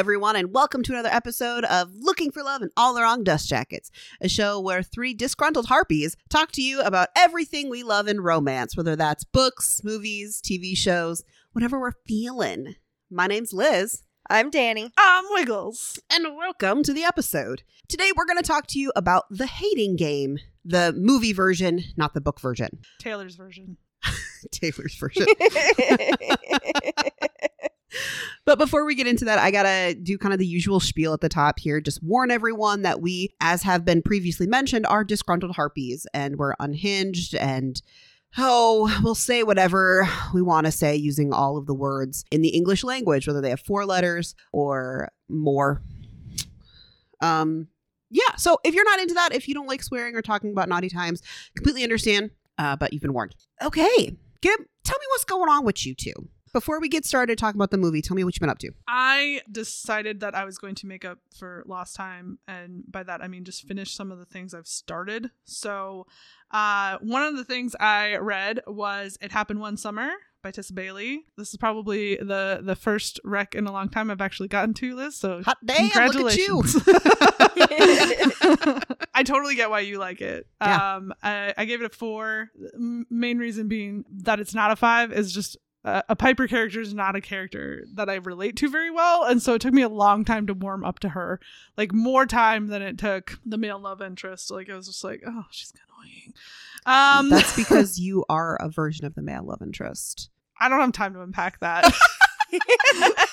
everyone, and welcome to another episode of Looking for Love and All the Wrong Dust Jackets, a show where three disgruntled harpies talk to you about everything we love in romance, whether that's books, movies, TV shows, whatever we're feeling. My name's Liz, I'm Danny. I'm Wiggles. and welcome to the episode. Today, we're going to talk to you about The Hating Game, the movie version, not the book version, Taylor's version. Taylor's version. But before we get into that, I gotta do kind of the usual spiel at the top here. Just warn everyone that we, as have been previously mentioned, are disgruntled harpies and we're unhinged and oh, we'll say whatever we want to say using all of the words in the English language, whether they have four letters or more. Um, yeah. So if you're not into that, if you don't like swearing or talking about naughty times, completely understand. Uh, but you've been warned. Okay, get tell me what's going on with you two. Before we get started talking about the movie, tell me what you've been up to. I decided that I was going to make up for lost time, and by that I mean just finish some of the things I've started. So, uh, one of the things I read was "It Happened One Summer" by Tessa Bailey. This is probably the the first rec in a long time I've actually gotten to this. So, Hot damn, look at you. congratulations! I totally get why you like it. Yeah. Um, I, I gave it a four. M- main reason being that it's not a five is just uh, a Piper character is not a character that I relate to very well, and so it took me a long time to warm up to her, like more time than it took the male love interest. Like I was just like, oh, she's annoying. Um, That's because you are a version of the male love interest. I don't have time to unpack that.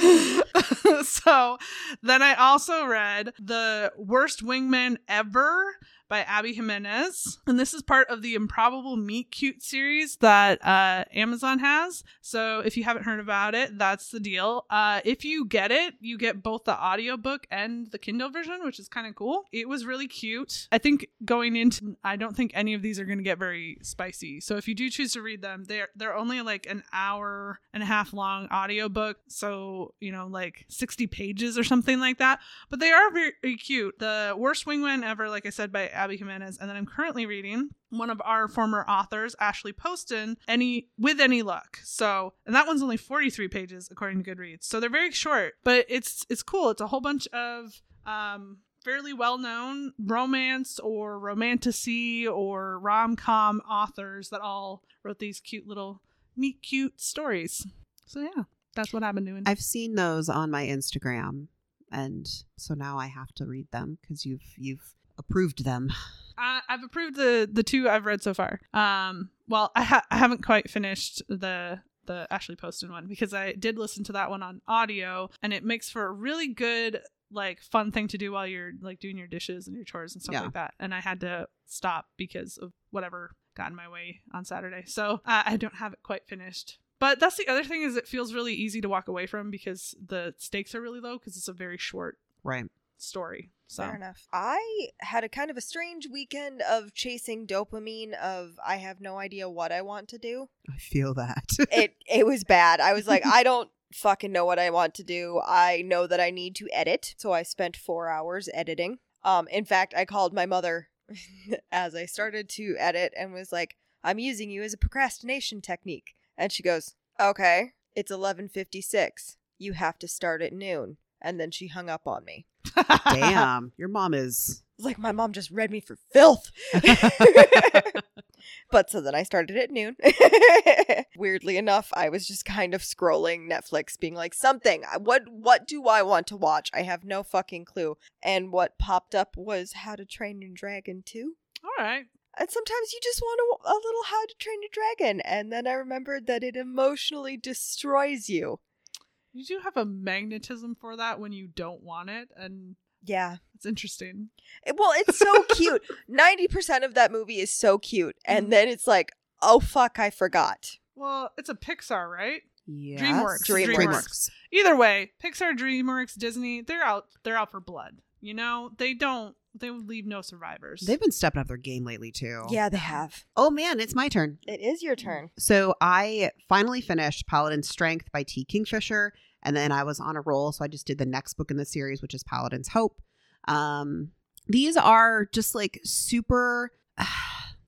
so then I also read The Worst Wingman Ever by Abby Jimenez. And this is part of the Improbable Meet Cute series that uh, Amazon has. So if you haven't heard about it, that's the deal. Uh, if you get it, you get both the audiobook and the Kindle version, which is kind of cool. It was really cute. I think going into I don't think any of these are going to get very spicy. So if you do choose to read them, they're they're only like an hour and a half long audiobook. So, you know, like 60 pages or something like that. But they are very, very cute. The Worst Wingman Ever, like I said, by Abby Jimenez. And then I'm currently reading one of our former authors, Ashley Poston, any with any luck. So, and that one's only 43 pages according to Goodreads. So they're very short, but it's it's cool. It's a whole bunch of um fairly well-known romance or romantasy or rom-com authors that all wrote these cute little meet cute stories. So yeah, that's what I've been doing. I've seen those on my Instagram, and so now I have to read them because you've you've approved them. I, I've approved the the two I've read so far. Um, well, I, ha- I haven't quite finished the the Ashley Poston one because I did listen to that one on audio, and it makes for a really good like fun thing to do while you're like doing your dishes and your chores and stuff Yeah. like that. And I had to stop because of whatever got in my way on Saturday, so uh, I don't have it quite finished. But that's the other thing is it feels really easy to walk away from because the stakes are really low because it's a very short Right. story. So Fair enough. I had a kind of a strange weekend of chasing dopamine of I have no idea what I want to do. I feel that. It it was bad. I was like, I don't fucking know what I want to do. I know that I need to edit. So I spent 4 hours editing. Um in fact, I called my mother as I started to edit and was like, I'm using you as a procrastination technique. And she goes, "Okay, it's 11:56. You have to start at noon." And then she hung up on me. Damn, your mom is. Like my mom just read me for filth. but so then I started at noon. Weirdly enough, I was just kind of scrolling Netflix, being like, something. What what do I want to watch? I have no fucking clue. And what popped up was How to Train Your Dragon 2. all right. And sometimes you just want a, a little How to Train Your Dragon. And then I remembered that it emotionally destroys you. You do have a magnetism for that when you don't want it, and Yeah. it's interesting. It- well, it's so cute. 90% of that movie is so cute. And Mhm. then it's like, oh fuck, I forgot. Well, it's a Pixar, right? Yes. DreamWorks. DreamWorks. DreamWorks. Either way, Pixar, DreamWorks, Disney, they're out they're out for blood. You know? They don't they would leave no survivors. They've been stepping up their game lately too. Yeah, they have. Oh man, it's my turn. It is your turn. So I finally finished Paladin's Strength by T. Kingfisher, and then I was on a roll, so I just did the next book in the series, which is Paladin's Hope. Um, these are just like super.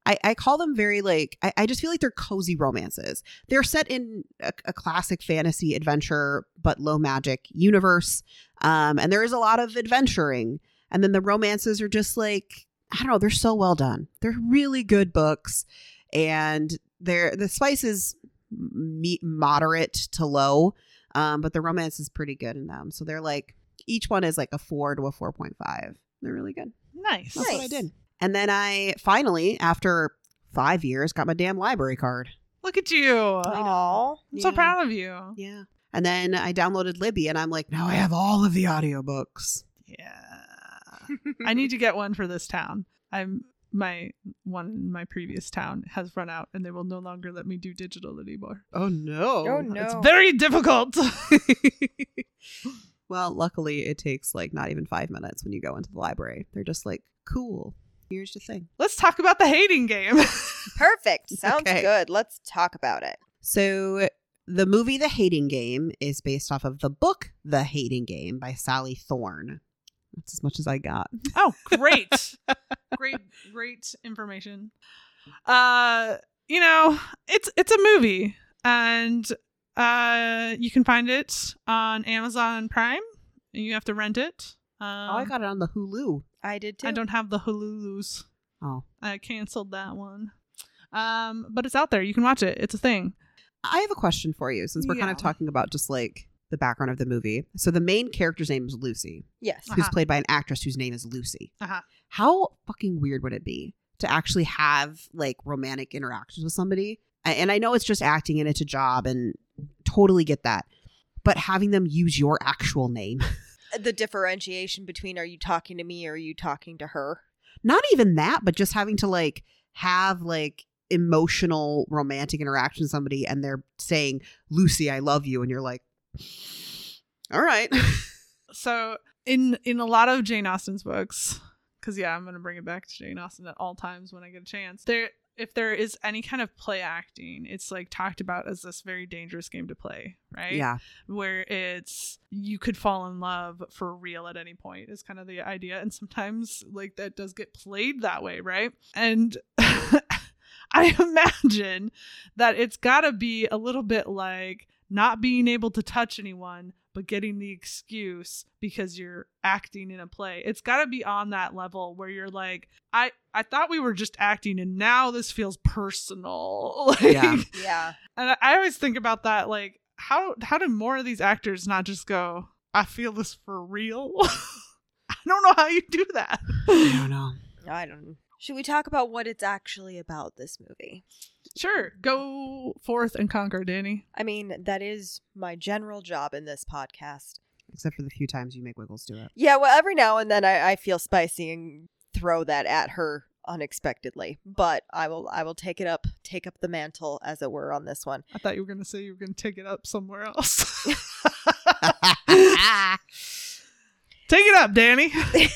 I, I call them very like I, I just feel like they're cozy romances. They're set in a, a classic fantasy adventure but low magic universe, um, and there is a lot of adventuring. And then the romances are just like I don't know, they're so well done. They're really good books, and they're the spice is moderate to low, um, but the romance is pretty good in them. So they're like each one is like a four to a four point five. They're really good. Nice. That's what I did. And then I finally, after five years, got my damn library card. Look at you. I'm Aw. so proud of you. Yeah. And then I downloaded Libby and I'm like, now I have all of the audiobooks. Yeah. I need to get one for this town. I'm my one in my previous town has run out and they will no longer let me do digital anymore. Oh no. Oh, no. It's very difficult. well, luckily it takes like not even five minutes when you go into the library. They're just like, cool. Here's the thing. Let's talk about the hating game. Perfect. Sounds Okay. good. Let's talk about it. So the movie The Hating Game is based off of the book The Hating Game by Sally Thorne. That's as much as I got. oh, great. great great information. Uh, you know, it's it's a movie and uh you can find it on Amazon Prime. You have to rent it. Um, oh, I got it on the Hulu. I did too. I don't have the Hulus. Oh. I canceled that one. Um, but it's out there. You can watch it. It's a thing. I have a question for you since we're kind of talking about just like the background of the movie. So the main character's name is Lucy, Yes. Uh-huh. who's played by an actress whose name is Lucy. Uh-huh. How fucking weird would it be to actually have like romantic interactions with somebody? And I know it's just acting and it's a job and totally get that. But having them use your actual name, The differentiation between are you talking to me or are you talking to her? not even that, but just having to like have like emotional romantic interaction with somebody and they're saying, Lucy, I love you. And you're like, all right. So in in a lot of Jane Austen's books, because yeah, I'm gonna bring it back to Jane Austen at all times when I get a chance. There, if there is any kind of play acting, it's like talked about as this very dangerous game to play, right? yeah. where it's you could fall in love for real at any point is kind of the idea and sometimes like that does get played that way right and i imagine that it's got to be a little bit like not being able to touch anyone but getting the excuse because you're acting in a play it's got to be on that level where you're like i i thought we were just acting and now this feels personal like, Yeah. Yeah. and I, I always think about that, like how how do more of these actors not just go, "I feel this for real"? I don't know how you do that. I don't know. I don't know. Should we talk about what it's actually about, this movie? Sure, go forth and conquer, Danny. I mean, that is my general job in this podcast. Except for the few times you make Wiggles do it. Yeah, well, every now and then I, I feel spicy and throw that at her unexpectedly, but I will I will take it up, take up the mantle, as it were, on this one. I thought you were gonna say you were gonna take it up somewhere else. take it up, Danny.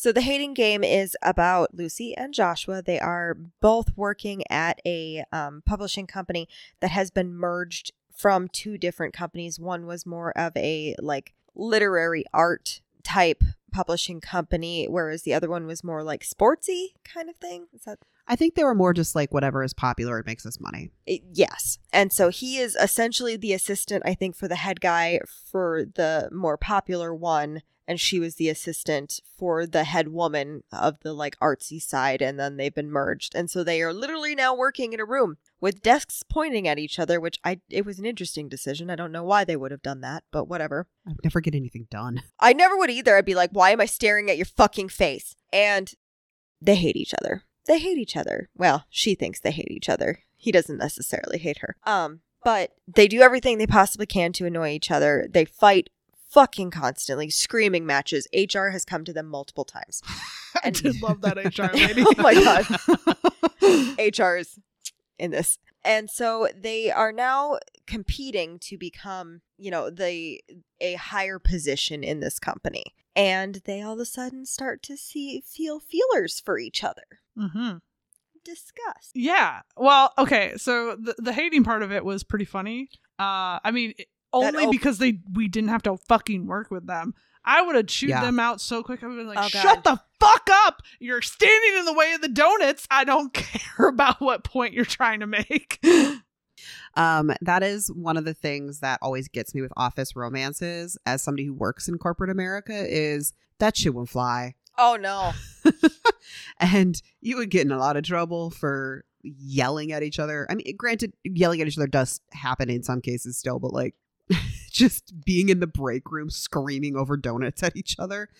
So the hating game is about Lucy and Joshua. They are both working at a um, publishing company that has been merged from two different companies. One was more of a like literary art type publishing company, whereas the other one was more like sportsy kind of thing. Is that I think they were more just like whatever is popular, it makes us money. it, yes. And so he is essentially the assistant, I think, for the head guy for the more popular one. And she was the assistant for the head woman of the like artsy side. And then they've been merged. And so they are literally now working in a room with desks pointing at each other, which I, it was an interesting decision. I don't know why they would have done that, but whatever. I'd never get anything done. I never would either. I'd be like, why am I staring at your fucking face? And they hate each other. They hate each other. Well, she thinks they hate each other. He doesn't necessarily hate her. Um, but they do everything they possibly can to annoy each other. They fight fucking constantly, screaming matches. HR has come to them multiple times. I And- did love that HR lady. Oh my God. HR is in this. And so they are now competing to become, you know, the a higher position in this company. And they all of a sudden start to see feel feelers for each other. Mm-hmm. Disgust. Yeah. Well, okay. So the the hating part of it was pretty funny. Uh, I mean, only op- because they we didn't have to fucking work with them. I would have chewed Yeah. them out so quick. I would have been like, Oh, shut God. the fuck up. You're standing in the way of the donuts. I don't care about what point you're trying to make. Um, that is one of the things that always gets me with office romances as somebody who works in corporate America is that shit won't fly. Oh no. and you would get in a lot of trouble for yelling at each other. I mean, granted, yelling at each other does happen in some cases still, but like just being in the break room screaming over donuts at each other,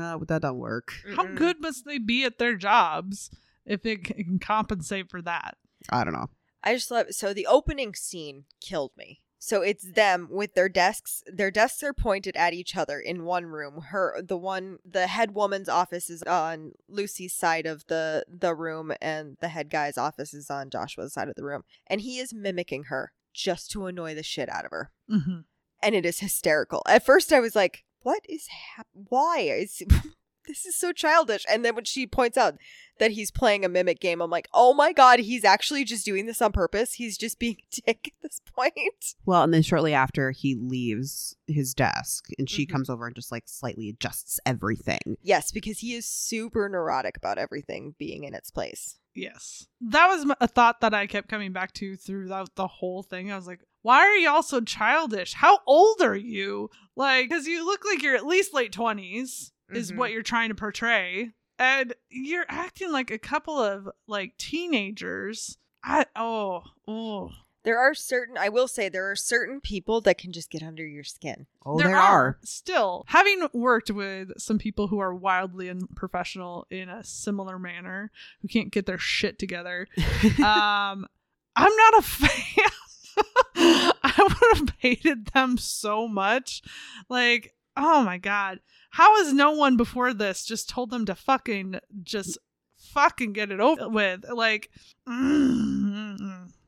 uh, that don't work. How good must they be at their jobs if it can compensate for that? I don't know. I just love so the opening scene killed me. So it's them with their desks. Their desks are pointed at each other in one room. Her the one the head woman's office is on Lucy's side of the the room and the head guy's office is on Joshua's side of the room. And he is mimicking her just to annoy the shit out of her. hmm And it is hysterical. At first I was like, what is hap- why is this is so childish. And then when she points out that he's playing a mimic game, I'm like, oh my god, he's actually just doing this on purpose. He's just being a dick at this point. Well, and then shortly after he leaves his desk and she Mhm. comes over and just like slightly adjusts everything. Yes, because he is super neurotic about everything being in its place. Yes. That was a thought that I kept coming back to throughout the whole thing. I was like, why are y'all so childish? How old are you? Like, because you look like you're at least late 20s, is Mhm. what you're trying to portray. And you're acting like a couple of like teenagers. I, oh, oh. There are certain, I will say, there are certain people that can just get under your skin. Oh, there, are. Still, having worked with some people who are wildly unprofessional in a similar manner, who can't get their shit together, um, I'm not a fan. I would have hated them so much. Like, oh my god. How has no one before this just told them to fucking just fucking get it over with? Like, mm,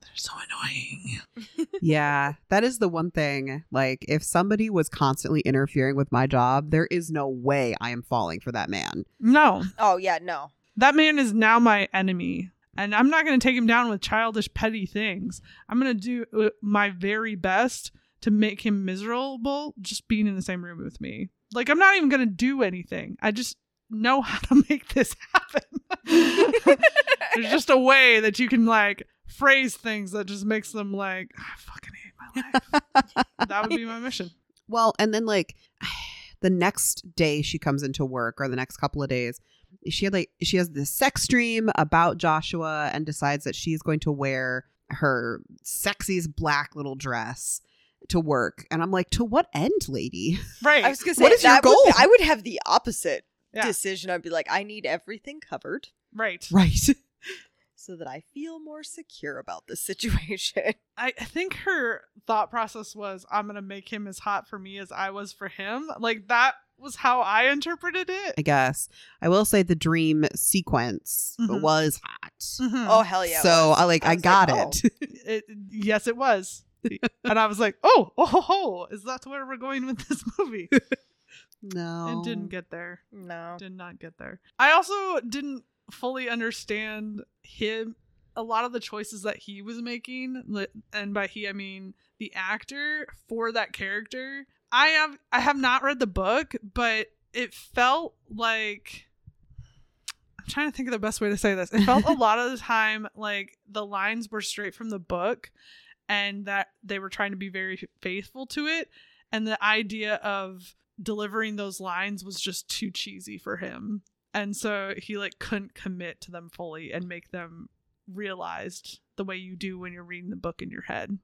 they're so annoying. yeah, that is the one thing. Like, if somebody was constantly interfering with my job, there is no way I am falling for that man. No, Oh, yeah, no. that man is now my enemy. And I'm not going to take him down with childish, petty things. I'm going to do uh, my very best to make him miserable just being in the same room with me. Like, I'm not even going to do anything. I just know how to make this happen. There's just a way that you can, like, phrase things that just makes them, like, I fucking hate my life. that would be my mission. Well, and then like the next day she comes into work or the next couple of days, she had like she has this sex dream about Joshua and decides that she's going to wear her sexiest black little dress to work. And I'm like, to what end, lady? Right. I was going to say, What is your that would- goal? I would have the opposite Yeah. decision. I'd be like, I need everything covered right. Right. so that I feel more secure about this situation. I I think her thought process was I'm gonna make him as hot for me as I was for him. Like that was how I interpreted it. I guess. I will say the dream sequence Mhm. was hot. Mhm. Oh, hell yeah. so. I like I, was got oh. it. It- yes, it was. and I was like, oh, oh, ho, ho, is that where we're going with this movie? no. It didn't get there. No. Did not get there. I also didn't fully understand him. A lot of the choices that he was making, and by he I mean the actor for that character. I have I have not read the book, but it felt like I'm trying to think of the best way to say this. It felt a lot of the time like the lines were straight from the book and that they were trying to be very faithful to it and the idea of delivering those lines was just too cheesy for him. And so he like couldn't commit to them fully and make them realized the way you do when you're reading the book in your head.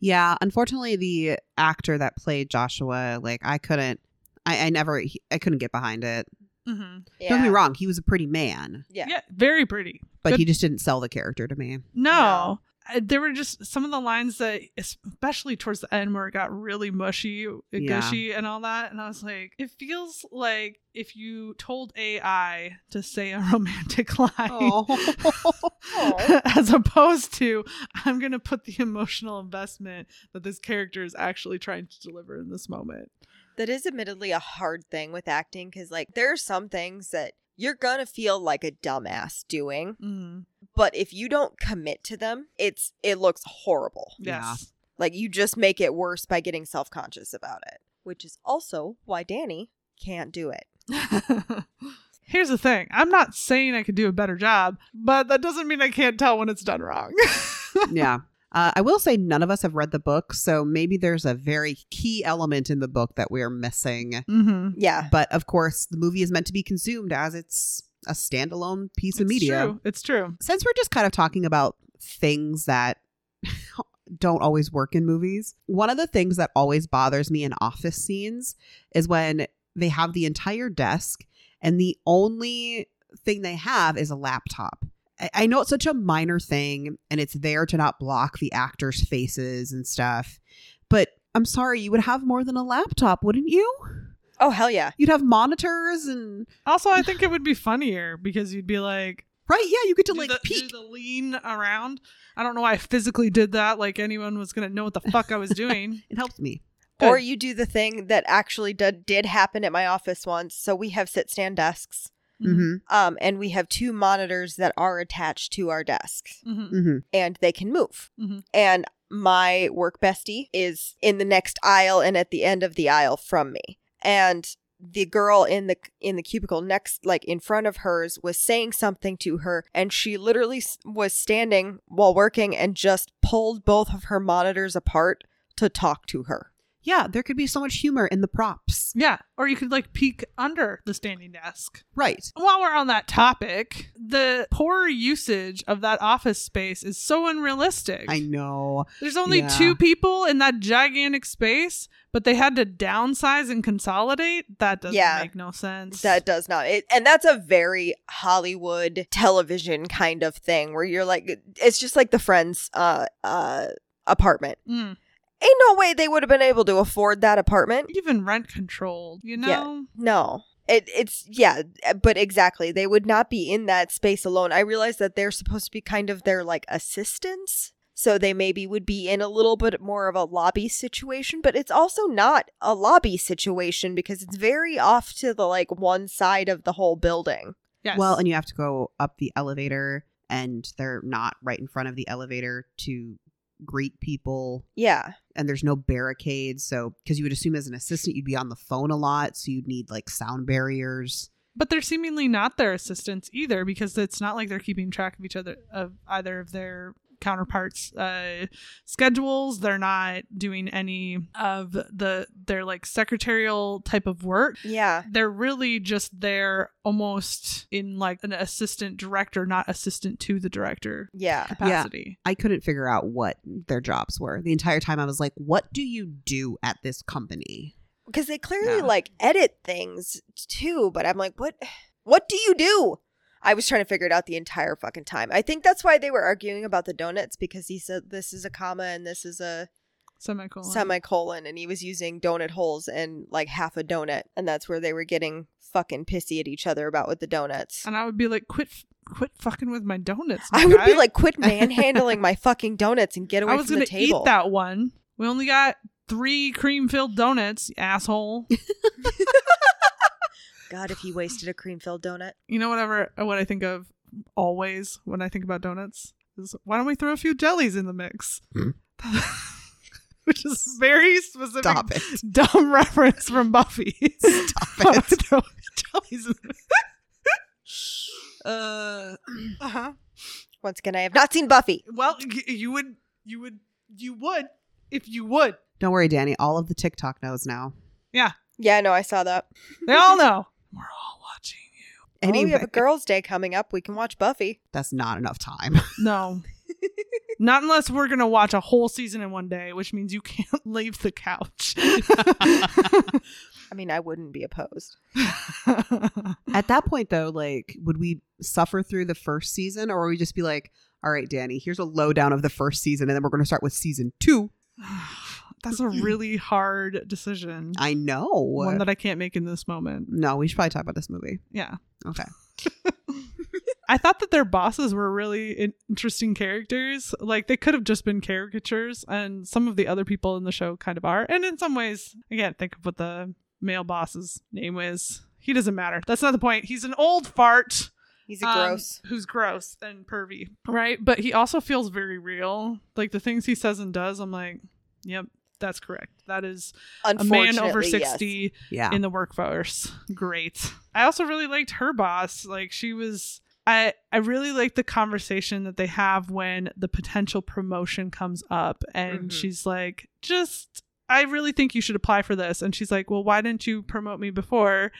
Yeah, unfortunately, the actor that played Joshua, like I couldn't, I, I never, he, I couldn't get behind it. Mm-hmm. Yeah. Don't get me wrong, he was a pretty man, Yeah. Yeah, very pretty. but Good- he just didn't sell the character to me. No. No. Uh, There were just some of the lines that, especially towards the end, where it got really mushy, and Yeah. gushy, and all that. And I was like, it feels like if you told AI to say a romantic line, as opposed to, I'm going to put the emotional investment that this character is actually trying to deliver in this moment. That is admittedly a hard thing with acting because, like, there are some things that you're gonna feel like a dumbass doing, Mm, but if you don't commit to them, it's it looks horrible. Yeah. yes. Like you just make it worse by getting self conscious about it. Which is also why Danny can't do it. Here's the thing. I'm not saying I could do a better job, but that doesn't mean I can't tell when it's done wrong. yeah. Uh, I will say none of us have read the book, so maybe there's a very key element in the book that we're missing. mm-hmm. Yeah. But of course, the movie is meant to be consumed as it's a standalone piece of media. True. It's true. Since we're just kind of talking about things that don't always work in movies, one of the things that always bothers me in office scenes is when they have the entire desk and the only thing they have is a laptop. I- I know it's such a minor thing and it's there to not block the actors' faces and stuff, but I'm sorry, you would have more than a laptop, wouldn't you? Oh hell yeah. You'd have monitors and Also, I think it would be funnier because you'd be like, right, yeah, you get to do like the, peek. do the lean around. I don't know why I physically did that. Like anyone was gonna know what the fuck I was doing. It helps me. Good. Or you do the thing that actually did, did happen at my office once. So we have sit stand desks. hmm Um, and we have two monitors that are attached to our desks Mhm. hmm and they can move. Mhm. And my work bestie is in the next aisle and at the end of the aisle from me. And the girl in the in the cubicle next like in front of hers was saying something to her and she literally was standing while working and just pulled both of her monitors apart to talk to her. Yeah, there could be so much humor in the props. Yeah. Or you could like peek under the standing desk. Right. While we're on that topic, the poor usage of that office space is so unrealistic. I know. There's only Yeah. two people in that gigantic space, but they had to downsize and consolidate. That doesn't Yeah. make no sense. That does not. It, and that's a very Hollywood television kind of thing where you're like it's just like the friends uh uh apartment. Mm. Ain't no way they would have been able to afford that apartment. even rent controlled, you know? No. It, it's yeah, but exactly. They would not be in that space alone. I realize that they're supposed to be kind of their like assistants. So they maybe would be in a little bit more of a lobby situation, but it's also not a lobby situation because it's very off to the like one side of the whole building. Yes. Well, and you have to go up the elevator, and they're not right in front of the elevator to greet people. Yeah. And there's no barricades. So, because you would assume as an assistant, you'd be on the phone a lot. So, you'd need like sound barriers. but they're seemingly not their assistants either because it's not like they're keeping track of each other of either of their counterparts uh schedules they're not doing any of the their like secretarial type of work Yeah. they're really just there almost in like an assistant director not assistant to the director Yeah. capacity I couldn't figure out what their jobs were. The entire time I was like, what do you do at this company? Because they clearly Yeah. like edit things too, but I'm like, what what do you do? I was trying to figure it out the entire fucking time. I think that's why they were arguing about the donuts because he said this is a comma and this is a semicolon semicolon and he was using donut holes and like half a donut and that's where they were getting fucking pissy at each other about with the donuts. and i would be like quit quit fucking with my donuts I would be like, quit manhandling my fucking donuts and get away I was from the table. eat that one. We only got three cream filled donuts, asshole. God, if he wasted a cream filled donut. you know whatever what I think of always when I think about donuts is why don't we throw a few jellies in the mix? Hmm. Which is very specific Stop it. dumb reference from Buffy. Stop Why don't we it. throw jellies in the Uh, uh-huh. Once again, I have not seen Buffy. Well, y- you would you would you would if you would. don't worry, Danny. All of the TikTok knows now. Yeah. Yeah, no, I saw that. They all know. We're all watching you. Oh, we have a girls' day coming up. We can watch Buffy. that's not enough time. No. Not unless we're going to watch a whole season in one day, which means you can't leave the couch. I mean, I wouldn't be opposed. At that point, though, like, would we suffer through the first season, or would we just be like, "All right, Danny, here's a lowdown of the first season, and then we're going to start with season two. That's a really hard decision. I know. One that I can't make in this moment. no, we should probably talk about this movie. Yeah. Okay. I thought that their bosses were really interesting characters. Like they could have just been caricatures, and some of the other people in the show kind of are. And in some ways, I can't think of what the male boss's name is. He doesn't matter. That's not the point. He's an old fart. He's a um, gross. who's gross and pervy, right? But he also feels very real. Like the things he says and does, I'm like, yep. That's correct. That is a man over yes. 60 Yeah. in the workforce. Great. I also really liked her boss. Like she was I I really like the conversation that they have when the potential promotion comes up and Mhm. she's like, "Just I really think you should apply for this." And she's like, "Well, why didn't you promote me before?"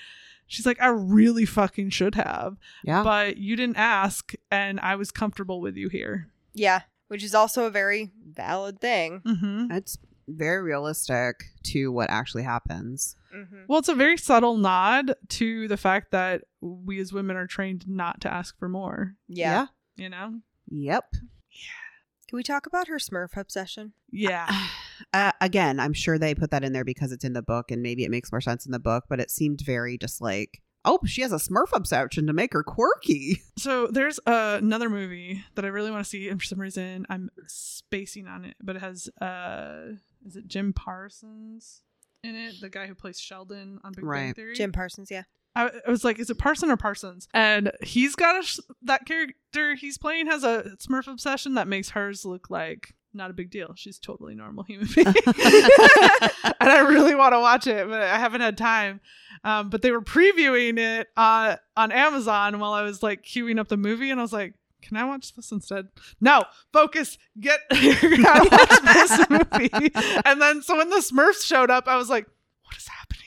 She's like, "I really fucking should have, yeah. but you didn't ask and I was comfortable with you here." Yeah, which is also a very valid thing. Mhm. it's very realistic to what actually happens. Mm-hmm. Well, it's a very subtle nod to the fact that we as women are trained not to ask for more, Yeah. you know? Yep. Yeah. Can we talk about her Smurf obsession? Yeah. Uh, again, I'm sure they put that in there because it's in the book and maybe it makes more sense in the book, but it seemed very just like, oh, she has a Smurf obsession to make her quirky. So there's uh, another movie that I really want to see, and for some reason I'm spacing on it, but it has uh, is it Jim Parsons in it, the guy who plays Sheldon on Big Bang Right. Theory? Jim Parsons, yeah. I, I was like, is it Parson or Parsons? And he's got a sh- that character he's playing has a Smurf obsession that makes hers look like not a big deal. She's totally normal human being. and I really want to watch it, but I haven't had time. Um, but they were previewing it uh, on Amazon while I was like queuing up the movie, and I was like, "Can I watch this instead?" No, focus. Get you're gonna watch this movie. And then so when the Smurfs showed up, I was like, "What is happening?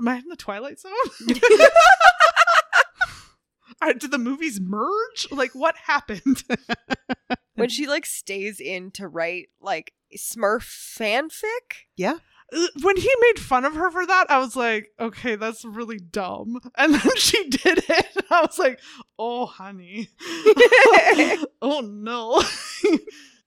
Am I in the Twilight Zone?" Are- did the movies merge? Like, what happened? When she like stays in to write like Smurf fanfic. yeah. When he made fun of her for that, I was like, okay, that's really dumb. And then she did it. I was like, oh, honey. oh, no.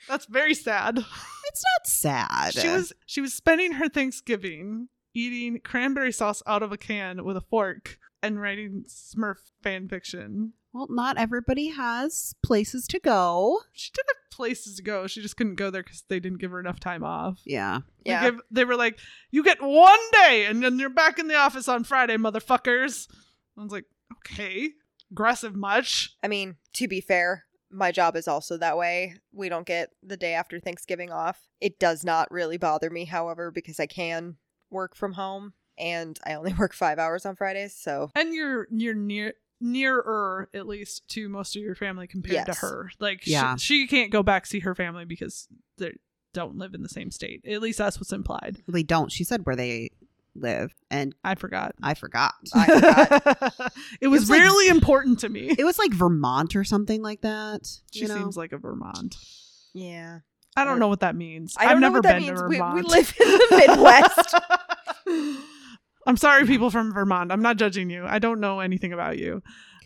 that's very sad. It's not sad. She was she was spending her Thanksgiving eating cranberry sauce out of a can with a fork and writing Smurf fan fiction. Well, not everybody has places to go. She did have places to go. She just couldn't go there because they didn't give her enough time off. Yeah. They, Yeah. give, they were like, you get one day and then you're back in the office on Friday, motherfuckers. I was like, okay. Aggressive much. I mean, to be fair, my job is also that way. We don't get the day after Thanksgiving off. It does not really bother me, however, because I can work from home and I only work five hours on Fridays. So, And you're you're near nearer at least to most of your family compared to her. Like Yeah. she, she can't go back see her family because they don't live in the same state. At least that's what's implied. They don't. She said where they live, and I forgot. I forgot. I forgot. it was was like- really important to me. it was like Vermont or something like that. She you know? seems like a Vermont. yeah. I don't know what that means. I have never been means. to We, Vermont. we live in the Midwest. I'm sorry, people from Vermont. I'm not judging you. I don't know anything about you.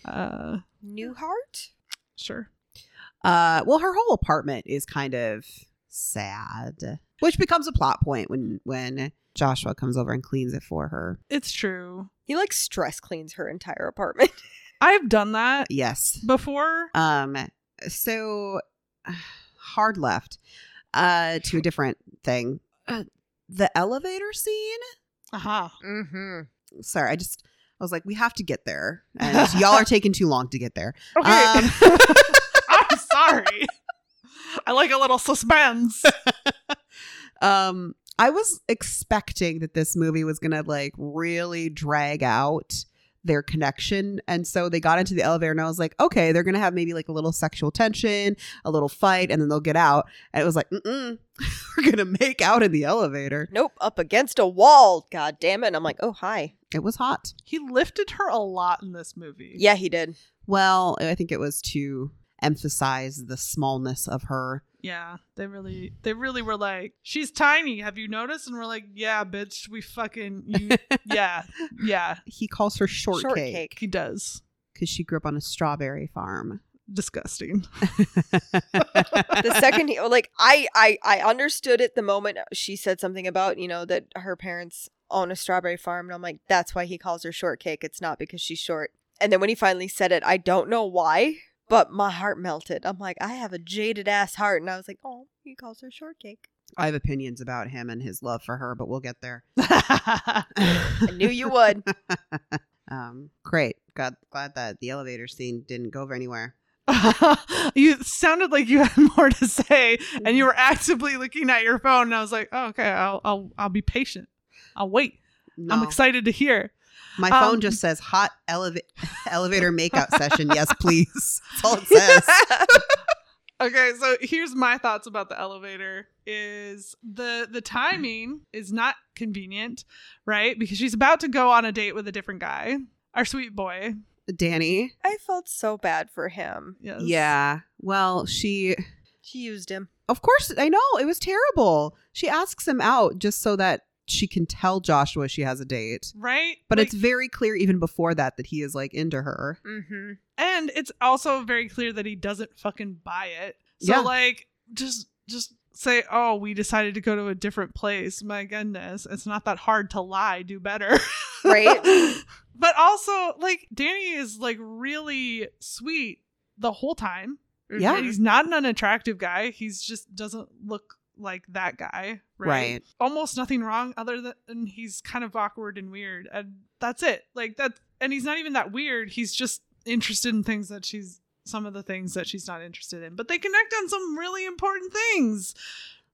Uh, Newhart? sure. Uh, well, her whole apartment is kind of sad, which becomes a plot point when when Joshua comes over and cleans it for her. It's true. He like stress cleans her entire apartment. I've done that Yes. before. Um. So hard left. Uh, to a different thing. Uh, the elevator scene. Uh-huh. mm-hmm. Sorry, I just I was like, we have to get there, and y'all are taking too long to get there. Okay. Um, I'm sorry. I like a little suspense. um i was expecting that this movie was gonna like really drag out their connection and so they got into the elevator and i was like okay they're gonna have maybe like a little sexual tension a little fight and then they'll get out and it was like mm we're gonna make out in the elevator Nope, up against a wall. God damn it. And I'm like, oh, hi. it was hot He lifted her a lot in this movie. Yeah, he did. well i think it was to emphasize the smallness of her Yeah, they really, they really were like, "She's tiny. Have you noticed?" And we're like, "Yeah, bitch. We fucking, you, yeah, yeah." he calls her shortcake Shortcake. He does. because she grew up on a strawberry farm Disgusting. the second he like I, I i understood it the moment she said something about you know that her parents own a strawberry farm and i'm like that's why he calls her shortcake it's not because she's short and then when he finally said it i don't know why but my heart melted i'm like i have a jaded ass heart and i was like oh he calls her shortcake I have opinions about him and his love for her, but we'll get there. i knew you would um, great. God, glad that the elevator scene didn't go over anywhere. you sounded like you had more to say, and you were actively looking at your phone. And I was like, "Oh, okay, I'll I'll I'll be patient. I'll wait. I'm excited to hear." My phone Um, just says hot eleva- elevator makeout session. Yes, please. That's all it says. Okay, so here's my thoughts about the elevator is the the timing is not convenient, right? Because she's about to go on a date with a different guy. Our sweet boy. Danny. I felt so bad for him. Yes. Yeah. Well, she, She used him. of course, I know it was terrible. She asks him out just so that she can tell Joshua she has a date. Right? But Like, it's very clear even before that that he is like into her. Mm-hmm. and it's also very clear that he doesn't fucking buy it. So Yeah. like just just say, "Oh, we decided to go to a different place." My goodness, it's not that hard to lie. Do better. Right. but also, like Danny is like really sweet the whole time. Yeah. And he's not an unattractive guy. He's just doesn't look like that guy. Right. Right. Almost nothing wrong other than he's kind of awkward and weird. And that's it. Like that and he's not even that weird. He's just interested in things that she's some of the things that she's not interested in. But they connect on some really important things.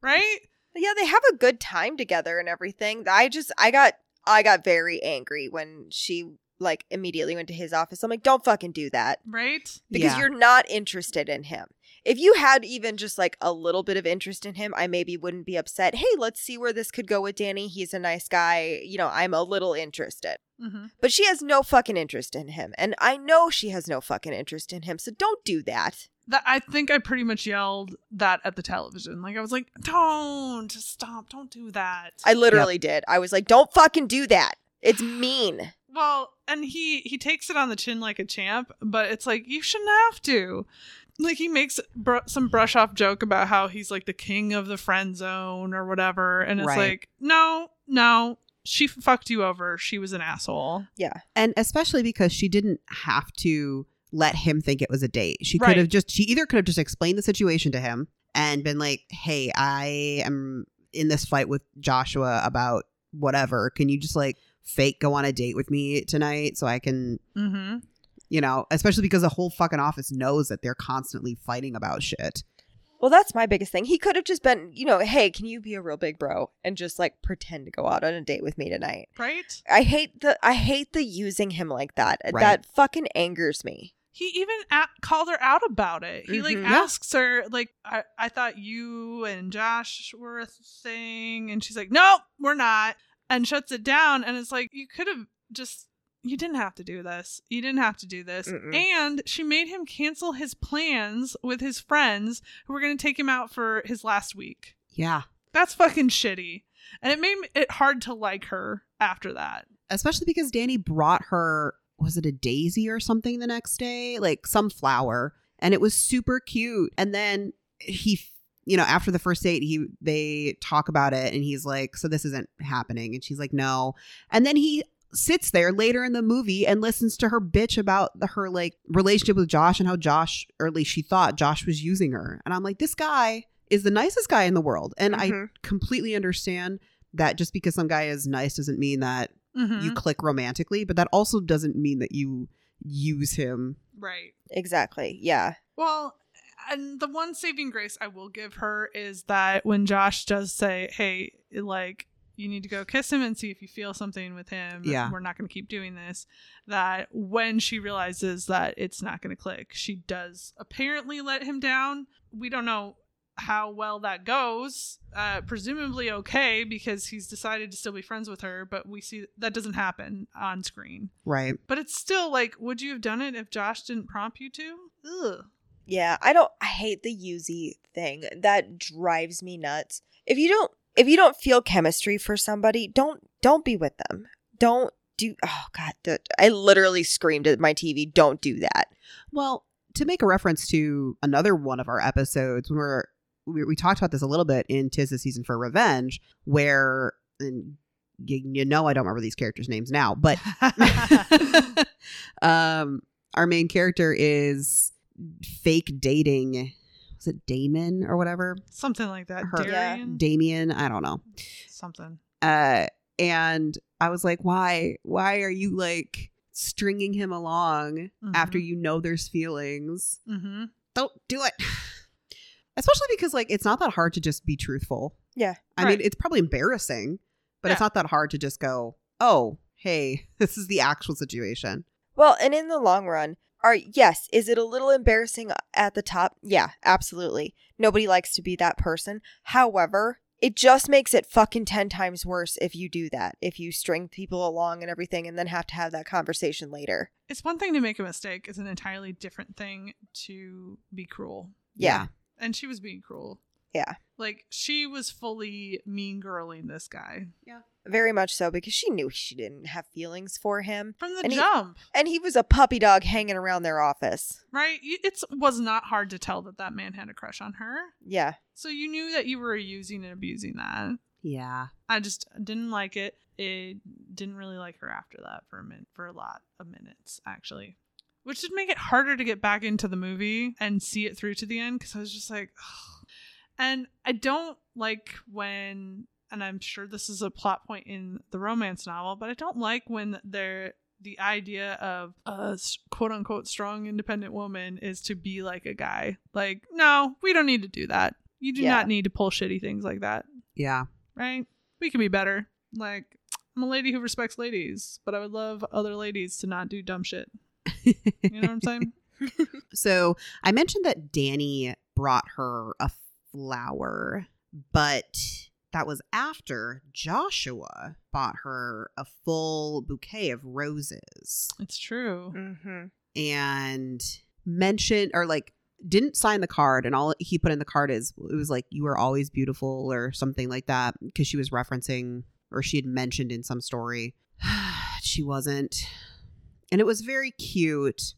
Right? Yeah, they have a good time together and everything. I just I got I got very angry when she like immediately went to his office. I'm like, don't fucking do that. Right? Because Yeah. you're not interested in him. If you had even just like a little bit of interest in him, I maybe wouldn't be upset. Hey, let's see where this could go with Danny. He's a nice guy. You know, I'm a little interested. Mm-hmm. But she has no fucking interest in him. And I know she has no fucking interest in him. So don't do that. That I think I pretty much yelled that at the television. Like I was like, "Don't stop! Don't do that." I literally did. I was like, don't fucking do that. It's mean. Well, and he he takes it on the chin like a champ, but it's like you shouldn't have to. Like he makes br- some brush off joke about how he's like the king of the friend zone or whatever, and it's Right. like, no, no, she fucked you over. She was an asshole. Yeah. And especially because she didn't have to let him think it was a date. She could have just, she either could have just explained the situation to him and been like, hey, I am in this fight with Joshua about whatever. Can you just like fake go on a date with me tonight so I can, Mm-hmm. You know, especially because the whole fucking office knows that they're constantly fighting about shit. Well, that's my biggest thing. He could have just been, you know, hey, can you be a real big bro and just like pretend to go out on a date with me tonight? Right? I hate the I hate the using him like that. Right. That fucking angers me. He even a- called her out about it. He like Mhm. Yeah. asks her like, I-, "I thought you and Josh were a thing," and she's like, "Nope, we're not," and shuts it down. And it's like you could have just. You didn't have to do this. You didn't have to do this. Mm-mm. And she made him cancel his plans with his friends who were going to take him out for his last week. Yeah. That's fucking shitty. And it made it hard to like her after that. Especially because Danny brought her, was it a daisy or something the next day? Like some flower. And it was super cute. And then he, you know, after the first date, he, they talk about it and he's like, so this isn't happening. And she's like, no. And then he sits there later in the movie and listens to her bitch about the, her like relationship with Josh and how Josh, or at least she thought Josh was using her. And I'm like, this guy is the nicest guy in the world. And I Mhm. completely understand that just because some guy is nice doesn't mean that Mhm. you click romantically, but that also doesn't mean that you use him. right. Exactly. Yeah. Well, and the one saving grace I will give her is that when Josh does say, "Hey, like you need to go kiss him and see if you feel something with him. Yeah. We're not going to keep doing this." That when she realizes that it's not going to click, she does apparently let him down. We don't know how well that goes. Uh, presumably okay because he's decided to still be friends with her, but we see that doesn't happen on screen. Right. But it's still like, would you have done it if Josh didn't prompt you to? Ugh. Yeah. I don't I hate the Yuzi thing. That drives me nuts. If you don't if you don't feel chemistry for somebody, don't don't be with them. Don't do oh god, the, I literally screamed at my TV, don't do that. Well, to make a reference to another one of our episodes, when we're we, we talked about this a little bit in Tis the Season for Revenge, where and you, you know I don't remember these characters' names now, but um, our main character is fake dating. Was it Damon or whatever? Something like that. Her- Yeah. Darian? Damien, I don't know. Something. Uh, and I was like, why? Why are you like stringing him along after Mhm. you know there's feelings. Mm-hmm. Don't do it. Especially because like it's not that hard to just be truthful. Yeah. I Right. mean, it's probably embarrassing, but it's not that hard to just go, "Oh, hey, this is the actual situation." Well, and in the long run, are yes, is it a little embarrassing uh, at the top? Yeah, absolutely. Nobody likes to be that person. However, it just makes it fucking 10 times worse if you do that. If you string people along and everything and then have to have that conversation later. It's one thing to make a mistake. It's an entirely different thing to be cruel. Yeah. And she was being cruel. Yeah. Like she was fully mean girling this guy Very much so because she knew she didn't have feelings for him. from the And he- jump. And he was a puppy dog hanging around their office. right? It was not hard to tell that that man had a crush on her. Yeah. So you knew that you were using and abusing that. Yeah. I just didn't like it. It didn't really like her after that for a minute, for a lot of minutes actually, which did make it harder to get back into the movie and see it through to the end because I was just like, Ugh. and I don't like when, and I'm sure this is a plot point in the romance novel, but I don't like when they're the idea of a quote unquote strong independent woman is to be like a guy. Like, no, we don't need to do that. You do Yeah. not need to pull shitty things like that Yeah. right? We can be better. Like, I'm a lady who respects ladies, but I would love other ladies to not do dumb shit. You know what I'm saying? So I mentioned that Danny brought her a flower, but that was after Joshua bought her a full bouquet of roses. It's true. Mm-hmm. and mentioned or like didn't sign the card and all he put in the card is it was like you were always beautiful or something like that because she was referencing or she had mentioned in some story. She wasn't. And it was very cute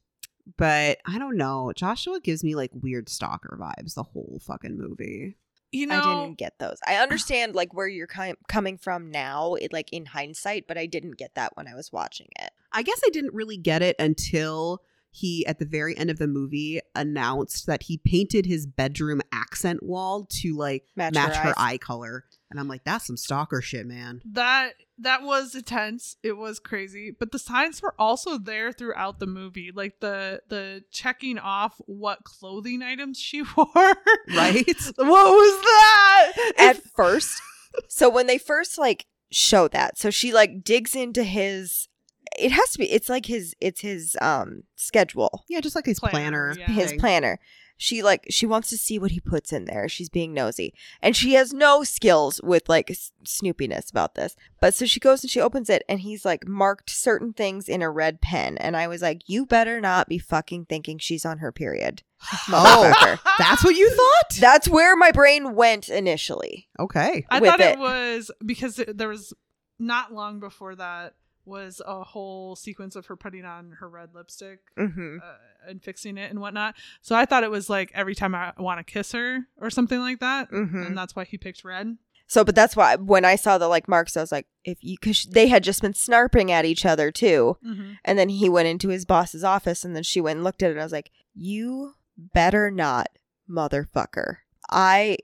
but i don't know. Joshua gives me like weird stalker vibes the whole fucking movie You know, I didn't get those. I understand like where you're ki- coming from now, it, like in hindsight, but I didn't get that when I was watching it. I guess I didn't really get it until he, at the very end of the movie, announced that he painted his bedroom accent wall to like Match, match, her, her, eye color. And I'm like, that's some stalker shit, man. that that was intense. It was crazy, but the signs were also there throughout the movie, like the the checking off what clothing items she wore. Right? what was that? At first, so when they first like show that, so she like digs into his. It has to be. It's like his. It's his um schedule. yeah, just like his Planner, planner. yeah. his thing. planner. She like she wants to see what he puts in there. She's being nosy, and she has no skills with like s- snoopiness about this. But so she goes and she opens it, and he's like marked certain things in a red pen, and I was like, "You better not be fucking thinking she's on her period." Oh, motherfucker. that's what you thought? That's where my brain went initially. okay. I thought it. it. was because there was not long before that was a whole sequence of her putting on her red lipstick Mm-hmm. uh, and fixing it and whatnot. So I thought it was like every time I want to kiss her or something like that, Mm-hmm. and that's why he picked red. So, but that's why when I saw the like marks, I was like, if you, because they had just been snarping at each other too. Mm-hmm. And then he went into his boss's office and then she went and looked at it. And I was like, you better not, motherfucker. I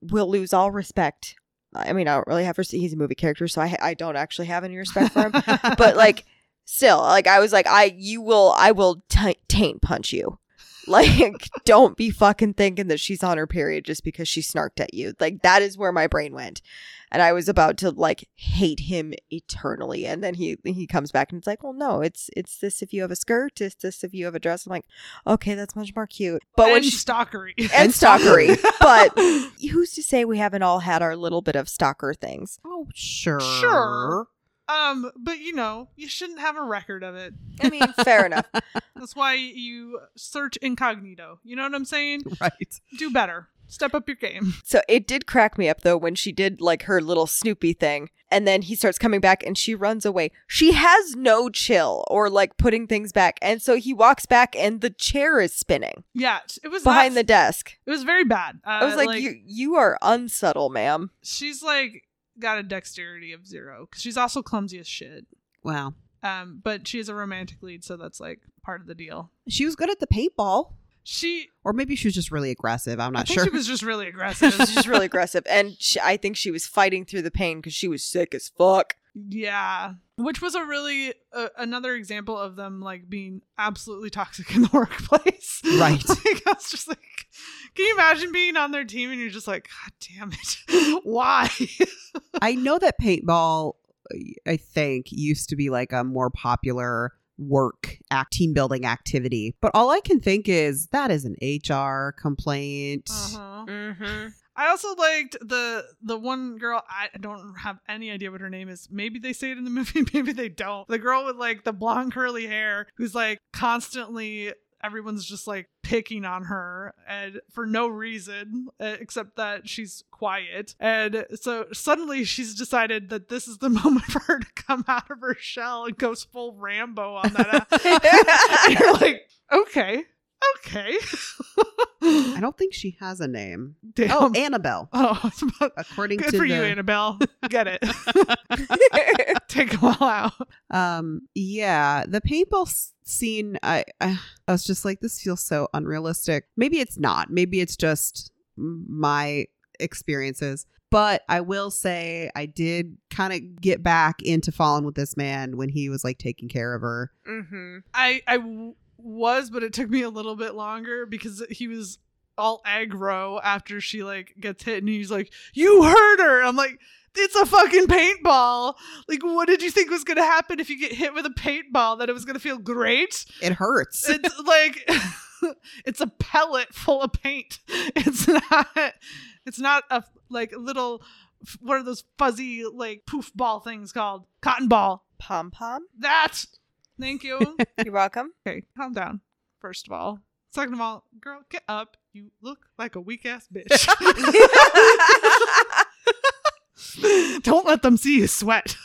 will lose all respect. I mean, I don't really have, res- he's a movie character, so I, I don't actually have any respect for him. but like, still, like, I was like, I, you will, I will t- taint punch you. Like, don't be fucking thinking that she's on her period just because she snarked at you. Like, that is where my brain went. And I was about to like hate him eternally. And then he he comes back and it's like, well, no, it's it's this if you have a skirt, it's this if you have a dress. I'm like, okay, that's much more cute. But when and she stalkery. and stalkery. but who's to say we haven't all had our little bit of stalker things? oh, sure. Sure. Um, but you know, you shouldn't have a record of it. I mean, fair enough. That's why you search incognito. You know what I'm saying? Right. Do better. Step up your game. So it did crack me up though when she did like her little Snoopy thing, and then he starts coming back and she runs away. She has no chill or like putting things back, and so he walks back and the chair is spinning Yeah, it was behind not- the desk. It was very bad. Uh, I was like, you you are unsubtle, ma'am. she's like got a dexterity of zero because she's also clumsy as shit. Wow. Um, but she is a romantic lead, so that's like part of the deal. She was good at the paintball. She, Or maybe she was just really aggressive. I'm I not think sure. she was just really aggressive. She's just really aggressive, and she, I think she was fighting through the pain because she was sick as fuck. Yeah. Which was a really uh, another example of them like being absolutely toxic in the workplace. Right. like, I was just like, can you imagine being on their team and you're just like, God damn it. Why? I know that paintball, I think, used to be like a more popular work act team building activity. But all I can think is that is an HR complaint. uh-huh. Mm-hmm. I also liked the the one girl. I don't have any idea what her name is. Maybe they say it in the movie, maybe they don't. The girl with like the blonde curly hair, who's like constantly everyone's just like picking on her and for no reason except that she's quiet. And so suddenly she's decided that this is the moment for her to come out of her shell and goes full rambo on that and you're like okay okay I don't think she has a name. Damn. Oh, Annabelle. Oh, about- According good to for the, you, Annabelle. Get it. Take them all out. Um, yeah, the paintball scene. I, I I was just like, this feels so unrealistic. Maybe it's not. Maybe it's just my experiences. But I will say, I did kind of get back into falling with this man when he was like taking care of her. mm-hmm. I was, but it took me a little bit longer because he was all aggro after she like gets hit, and he's like, "You hurt her." I'm like. It's a fucking paintball. Like, what did you think was gonna happen if you get hit with a paintball? That it was gonna feel great? It hurts. It's like it's a pellet full of paint. It's not. It's not a like little. What are those fuzzy like poof ball things called? Cotton ball. Pom pom. That. Thank you. You're welcome. Okay, calm down. First of all. Second of all, girl, get up. You look like a weak ass bitch. Don't let them see you sweat.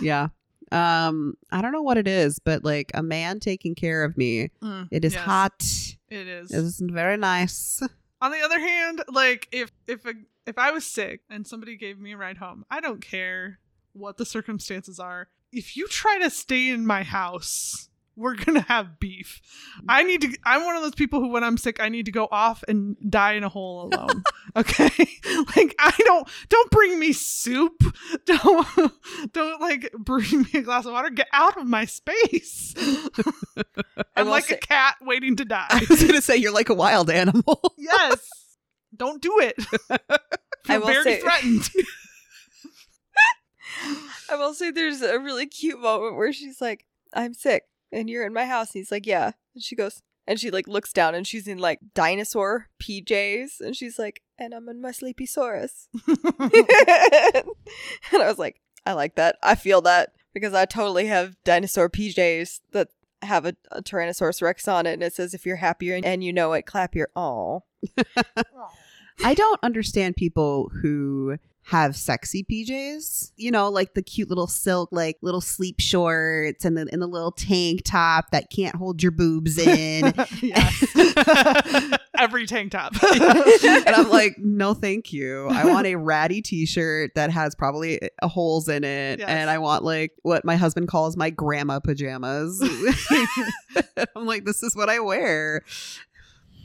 yeah. Um, I don't know what it is, but like a man taking care of me, it is Yes, hot. It is. It is very nice. On the other hand, like if if a, if I was sick and somebody gave me a ride home, I don't care what the circumstances are. If you try to stay in my house, we're gonna have beef. I need to. I'm one of those people who, when I'm sick, I need to go off and die in a hole alone. okay, like I don't don't bring me soup. Don't don't like bring me a glass of water. Get out of my space. I'm like say- a cat waiting to die. I was gonna say you're like a wild animal. Yes. Don't do it. I will very say- threatened. I will say there's a really cute moment where she's like, I'm sick and you're in my house. And he's like, Yeah. And she goes, and she like looks down and she's in like dinosaur PJs. And she's like, And I'm in my sleepy saurus. and I was like, I like that. I feel that because I totally have dinosaur PJs that have a, a Tyrannosaurus Rex on it. And it says, If you're happier and you know it, clap your aw. I don't understand people who have sexy PJs. You know, like the cute little silk, like little sleep shorts and the and the little tank top that can't hold your boobs in. Every tank top. and I'm like, no, thank you. I want a ratty T-shirt that has probably uh, holes in it, Yes. and I want like what my husband calls my grandma pajamas. I'm like, this is what I wear.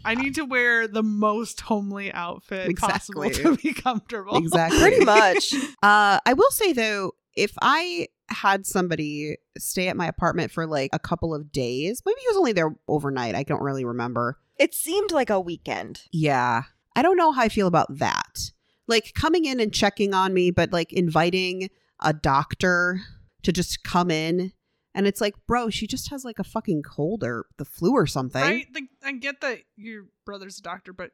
I need to wear the most homely outfit possible to be comfortable. Exactly. Pretty much. Uh, I will say though, if I had somebody stay at my apartment for like a couple of days, maybe he was only there overnight. I don't really remember. It seemed like a weekend. Yeah. I don't know how I feel about that. Like coming in and checking on me, but like inviting a doctor to just come in. And it's like, bro, she just has like a fucking cold or the flu or something. Right? The, I get that your brother's a doctor, but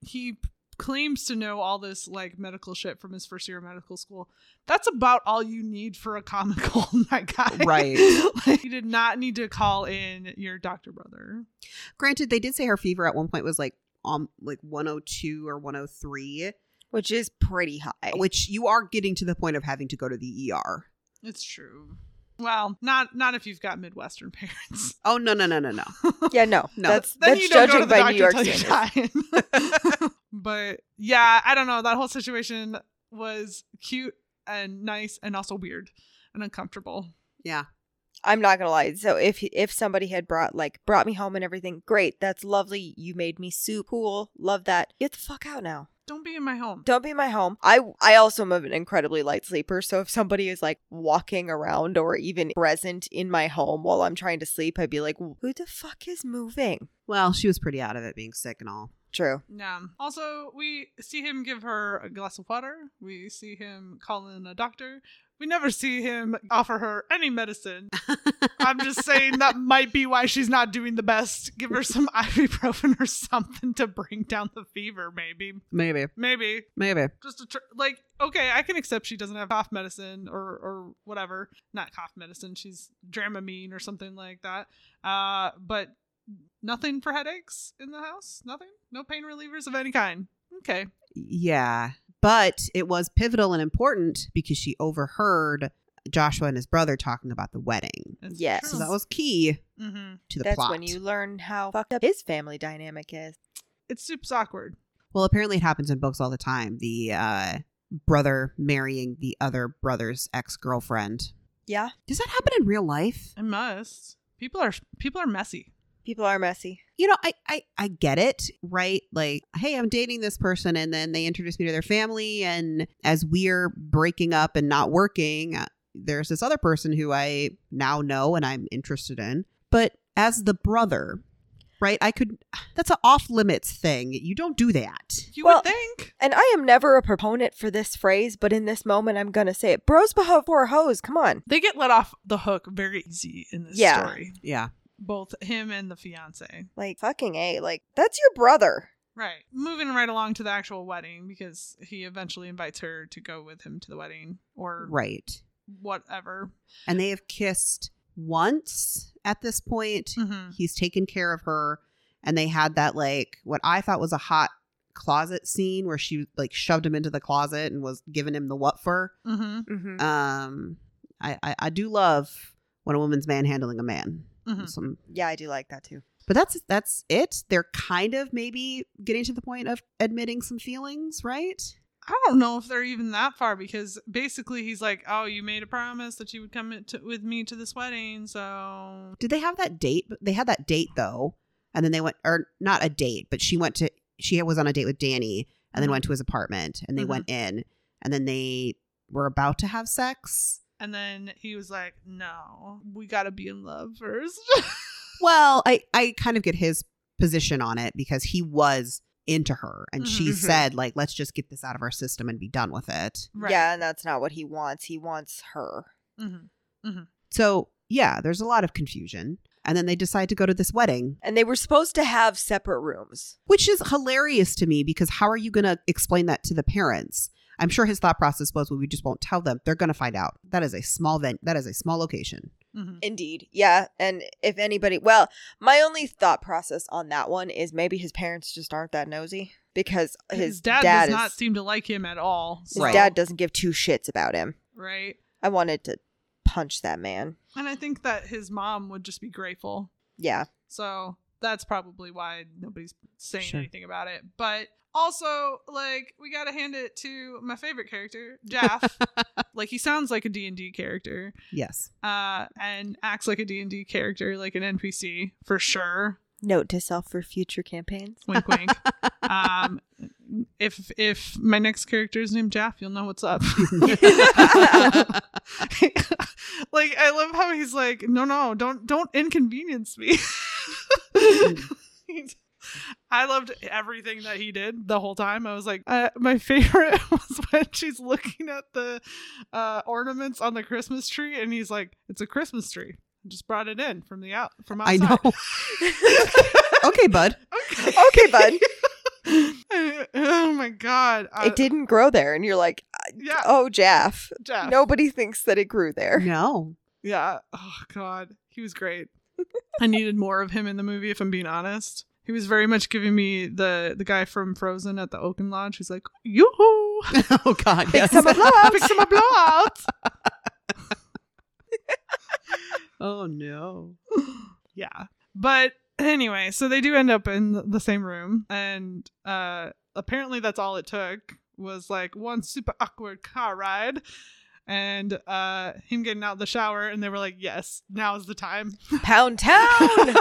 he claims to know all this like medical shit from his first year of medical school. That's about all you need for a common cold, my guy. Right. like, you did not need to call in your doctor brother. Granted, they did say her fever at one point was like um like 102 or 103, which is pretty high. which you are getting to the point of having to go to the ER. It's true. Well, not not if you've got Midwestern parents. Oh no no no no no. yeah, no, No. that's then that's you don't go judging to the by doctor New York until standards. you're dying. but yeah, I don't know. That whole situation was cute and nice and also weird and uncomfortable. Yeah. I'm not gonna lie. So if if somebody had brought like brought me home and everything, great, that's lovely. You made me soup, cool, love that. Get the fuck out now. Don't be in my home. Don't be in my home. I I also am an incredibly light sleeper, so if somebody is like walking around or even present in my home while I'm trying to sleep, I'd be like, "Who the fuck is moving?" Well, she was pretty out of it being sick and all. True. Yeah. Also, we see him give her a glass of water. We see him call in a doctor. We never see him offer her any medicine. I'm just saying that might be why she's not doing the best. Give her some ibuprofen or something to bring down the fever, maybe. maybe, Maybe. maybe. Just a tr- like, okay, I can accept she doesn't have cough medicine or or whatever. Not cough medicine. She's Dramamine or something like that. Uh, but nothing for headaches in the house. Nothing. No pain relievers of any kind. Okay. Yeah, but it was pivotal and important because she overheard Joshua and his brother talking about the wedding. It's Yes. So that was key hmm to the That's plot. when you learn how fucked up his family dynamic is. It's super awkward. Well, apparently it happens in books all the time. The uh, brother marrying the other brother's ex girlfriend. Yeah, Does that happen in real life? It must. People are people are messy. People are messy. You know, I, I I get it, right? Like, hey, I'm dating this person, and then they introduce me to their family, and as we're breaking up and not working, uh, there's this other person who I now know and I'm interested in. But as the brother, right? I could. That's an off limits thing. You don't do that. You Well- would think. And I am never a proponent for this phrase, but in this moment, I'm gonna say it. Bros before hoes. Come on. They get let off the hook very easy in this Yeah. story. Yeah. Both him and the fiance. Like fucking a. Like that's your brother. Right. Moving right along to the actual wedding because he eventually invites her to go with him to the wedding or Right. whatever. And they have kissed once at this point. Mm-hmm. He's taken care of her, and they had that like what I thought was a hot closet scene where she like shoved him into the closet and was giving him the what for. Mm-hmm. Mm-hmm. Um, I, I I do love when a woman's manhandling a man. Mm-hmm. Some, Yeah, I do like that too. but that's that's it. They're kind of maybe getting to the point of admitting some feelings, right? I don't know if they're even that far because basically he's like, "Oh, you made a promise that you would come to, with me to this wedding, so Did they have that date? They had that date though, and then they went, or not a date, but she went to she was on a date with Danny, and then Mhm. went to his apartment, and they Mhm. went in, and then they were about to have sex. And then he was like, "No, we got to be in love first. Well, I I kind of get his position on it because he was into her, and she Mhm. said like, let's just get this out of our system and be done with it. Yeah, and that's not what he wants. He wants her. hmm So yeah, there's a lot of confusion, and then they decide to go to this wedding. And they were supposed to have separate rooms. which is hilarious to me because how are you going to explain that to the parents? I'm sure his thought process was, well, we just won't tell them. They're going to find out. That is a small vent. That is a small location. hmm Indeed. Yeah. And if anybody, well, my only thought process on that one is maybe his parents just aren't that nosy because his, His, dad, dad, does is, not seem to like him at all. his Right. dad doesn't give two shits about him. right? I wanted to punch that man. And I think that his mom would just be grateful. Yeah. So that's probably why nobody's saying Sure. anything about it. But also, like, we gotta hand it to my favorite character, Jaff. like, he sounds like a D&D character, Yes. uh, and acts like a D&D character, like an NPC, for sure. Note to self for future campaigns. Wink, wink. um, if if my next character is named Jaff, you'll know what's up. like I love how he's like, no, no, don't don't inconvenience me. I loved everything that he did the whole time. I was like, uh, my favorite was when she's looking at the uh, ornaments on the Christmas tree, and he's like, "It's a Christmas tree. I just brought it in from the out from outside." I know. okay, bud. okay, Okay, bud. oh my god! Uh, it didn't grow there. And you're like, Yeah, oh, Jaff. Jeff. Nobody thinks that it grew there. No. Yeah. Oh god, he was great. I needed more of him in the movie. If I'm being honest, he was very much giving me the the guy from Frozen at the Oaken Lodge. He's like, yoo-hoo! oh, God. Yes. summer blowout. Big summer blowout. oh, no. yeah, but anyway, so they do end up in the same room, and uh apparently that's all it took was like one super awkward car ride. And uh him getting out of the shower, and they were like, "Yes, now is the time." Pound Town.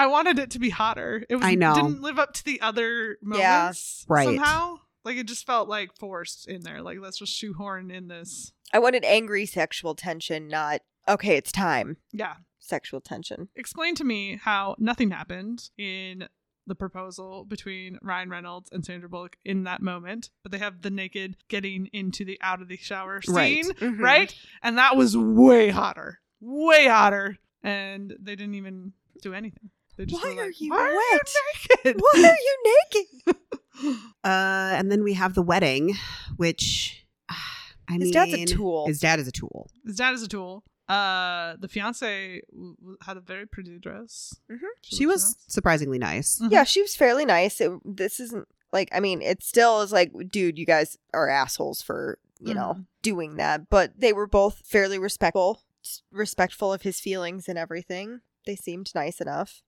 I wanted it to be hotter. It was, I know. didn't live up to the other moments Yeah. Right. somehow. Like it just felt like forced in there. Like let's just shoehorn in this. I wanted angry sexual tension, not okay, it's time. Yeah. Sexual tension. Explain to me how nothing happened in the proposal between Ryan Reynolds and Sandra Bullock in that moment, but they have the naked getting into the out of the shower scene, Right. Mhm. right? And that was way hotter, way hotter, and they didn't even do anything. They just Why are like, you "Why are wet? you naked?" Why are you naked? Uh, and then we have the wedding, which I His mean, dad's a tool. His dad is a tool. His dad is a tool. Uh, the fiance w- w- had a very pretty dress. Mhm. She looked was nice. surprisingly nice. Mhm. Yeah, she was fairly nice. It, this isn't like I mean, it still is like, dude, you guys are assholes for you know Mhm. doing that. But they were both fairly respectful, respectful of his feelings and everything. They seemed nice enough.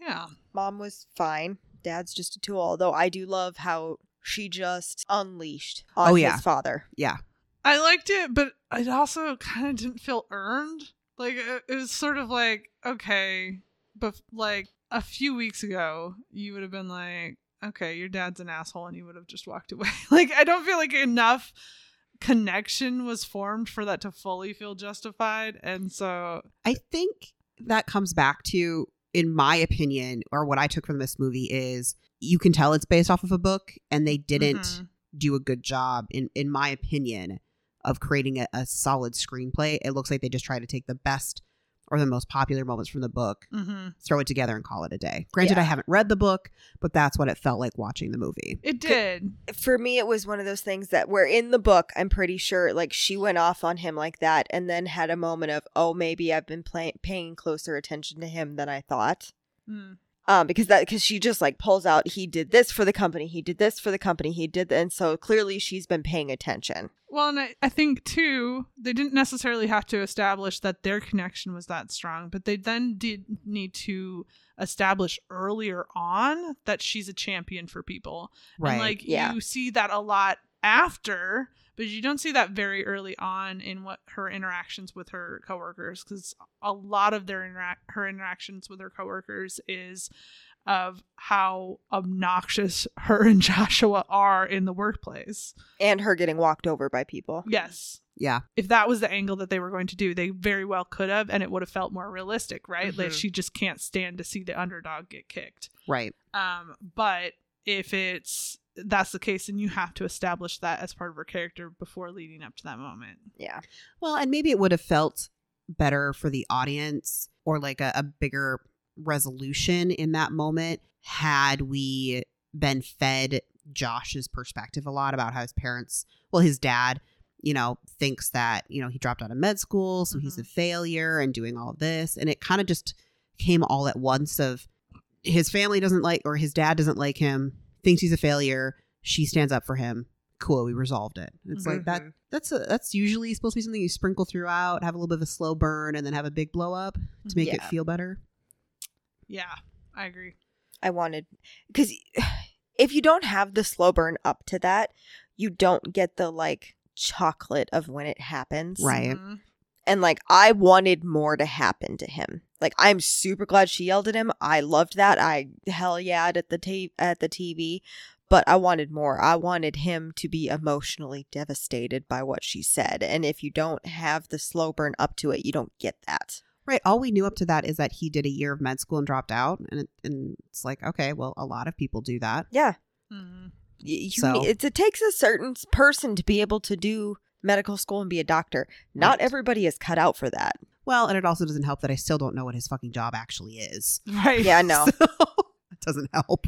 Yeah. Mom was fine. Dad's just a tool. Although I do love how she just unleashed on Oh, his yeah. father. Yeah. I liked it, but it also kind of didn't feel earned. Like it it was sort of like okay, but like a few weeks ago, you would have been like, okay, your dad's an asshole, and you would have just walked away. like I don't feel like enough connection was formed for that to fully feel justified, and so I think that comes back to, in my opinion, or what I took from this movie is you can tell it's based off of a book, and they didn't Mhm. do a good job, in in my opinion, of creating a, a solid screenplay. It looks like they just try to take the best or the most popular moments from the book, Mhm. throw it together, and call it a day. Granted, Yeah. I haven't read the book, but that's what it felt like watching the movie. it did. For me, it was one of those things that were in the book, I'm pretty sure like she went off on him like that, and then had a moment of, oh, maybe I've been play- paying closer attention to him than I thought. Mm. Um because that because she just like pulls out he did this for the company he did this for the company he did th- and so clearly she's been paying attention Well, and I, I think too, they didn't necessarily have to establish that their connection was that strong, but they then did need to establish earlier on that she's a champion for people. And like Yeah. you see that a lot after, but you don't see that very early on in what her interactions with her coworkers because a lot of their interac- her interactions with her coworkers is of how obnoxious her and Joshua are in the workplace. and her getting walked over by people Yes. yeah. If that was the angle that they were going to do, they very well could have, and it would have felt more realistic, right? Like Mhm. she just can't stand to see the underdog get kicked. Right. Um, but if it's that's the case, and you have to establish that as part of her character before leading up to that moment. yeah Well, and maybe it would have felt better for the audience or like a, a bigger resolution in that moment had we been fed Josh's perspective a lot about how his parents, well, his dad, you know, thinks that, you know, he dropped out of med school, so he's a mm-hmm. failure and doing all this. And it kind of just came all at once of his family doesn't like, or his dad doesn't like him, thinks he's a failure. She stands up for him. Cool, we resolved it. It's like that Mhm. that's a, that's usually supposed to be something you sprinkle throughout, have a little bit of a slow burn, and then have a big blow up to make it feel better. Yeah, I agree. i wanted because if you don't have the slow burn up to that you don't get the like chocolate of when it happens Right. Mhm. and like I wanted more to happen to him. Like I'm super glad she yelled at him. I loved that. I hell yeah at the ta- at the TV, but I wanted more. I wanted him to be emotionally devastated by what she said. And if you don't have the slow burn up to it, you don't get that. Right. All we knew up to that is that he did a year of med school and dropped out, and it, and it's like okay, well, a lot of people do that. Yeah. Mm-hmm. Y- you So- need- it's, it takes a certain person to be able to do medical school and be a doctor. Not Right. everybody is cut out for that. Well, and it also doesn't help that I still don't know what his fucking job actually is. Right. Yeah, no. So, it doesn't help.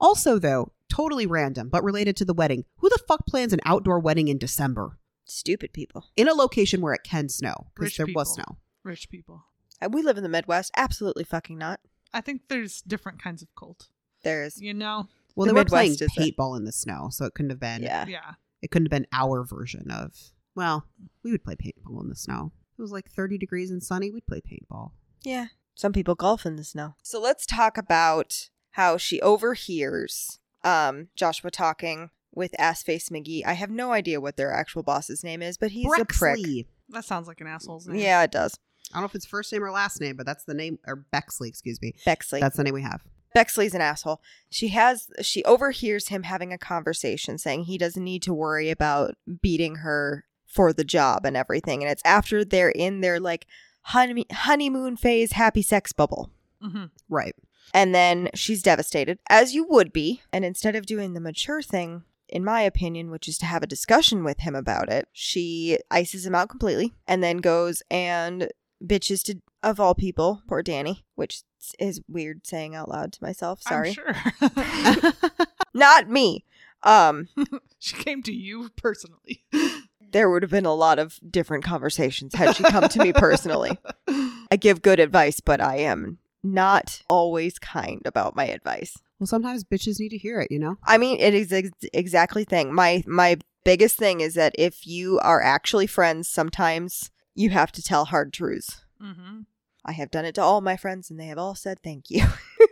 Also, though, totally random, but related to the wedding. Who the fuck plans an outdoor wedding in December Stupid people. in a location where it can snow? Because Rich there was snow. Rich people. Uh, We live in the Midwest. Absolutely fucking not. I think there's different kinds of cult. There's You know? Well, The they were playing Midwest is paintball in the snow, so it couldn't have been. yeah. Yeah. It couldn't have been our version of. Well, we would play paintball in the snow. It was like 30 degrees and sunny. We'd play paintball. Yeah. Some people golf in the snow. So let's talk about how she overhears um Joshua talking with ass face McGee. I have no idea what their actual boss's name is, but he's a prick. That sounds like an asshole's name. Yeah, it does. I don't know if it's first name or last name, but that's the name, or Bexley, excuse me. Bexley. That's the name we have. Bexley's an asshole. She has she overhears him having a conversation saying he doesn't need to worry about beating her for the job and everything. And it's after they're in their like honey- honeymoon phase happy sex bubble. hmm Right. And then she's devastated, as you would be. And instead of doing the mature thing, in my opinion, which is to have a discussion with him about it, she ices him out completely and then goes and bitches to, of all people, poor Danny, which is weird saying out loud to myself. Sorry. I'm sure. Not me. Um, she came to you personally. there would have been a lot of different conversations had she come to me personally. I give good advice, but I am not always kind about my advice. well, sometimes bitches need to hear it, you know? I mean, it is ex- exactly thing. My my biggest thing is that if you are actually friends, sometimes you have to tell hard truths. hmm I have done it to all my friends, and they have all said thank you.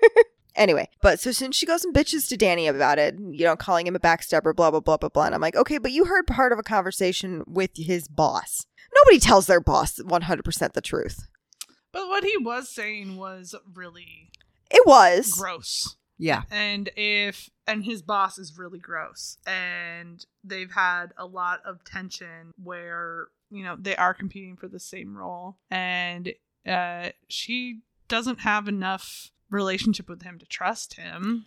anyway, but so since she goes and bitches to Danny about it, you know, calling him a backstabber, blah blah blah blah blah, and I'm like, okay, but you heard part of a conversation with his boss. Nobody tells their boss 100% the truth. But what he was saying was really It was. gross. Yeah. And if and his boss is really gross. And they've had a lot of tension where, you know, they are competing for the same role. And uh she doesn't have enough relationship with him to trust him.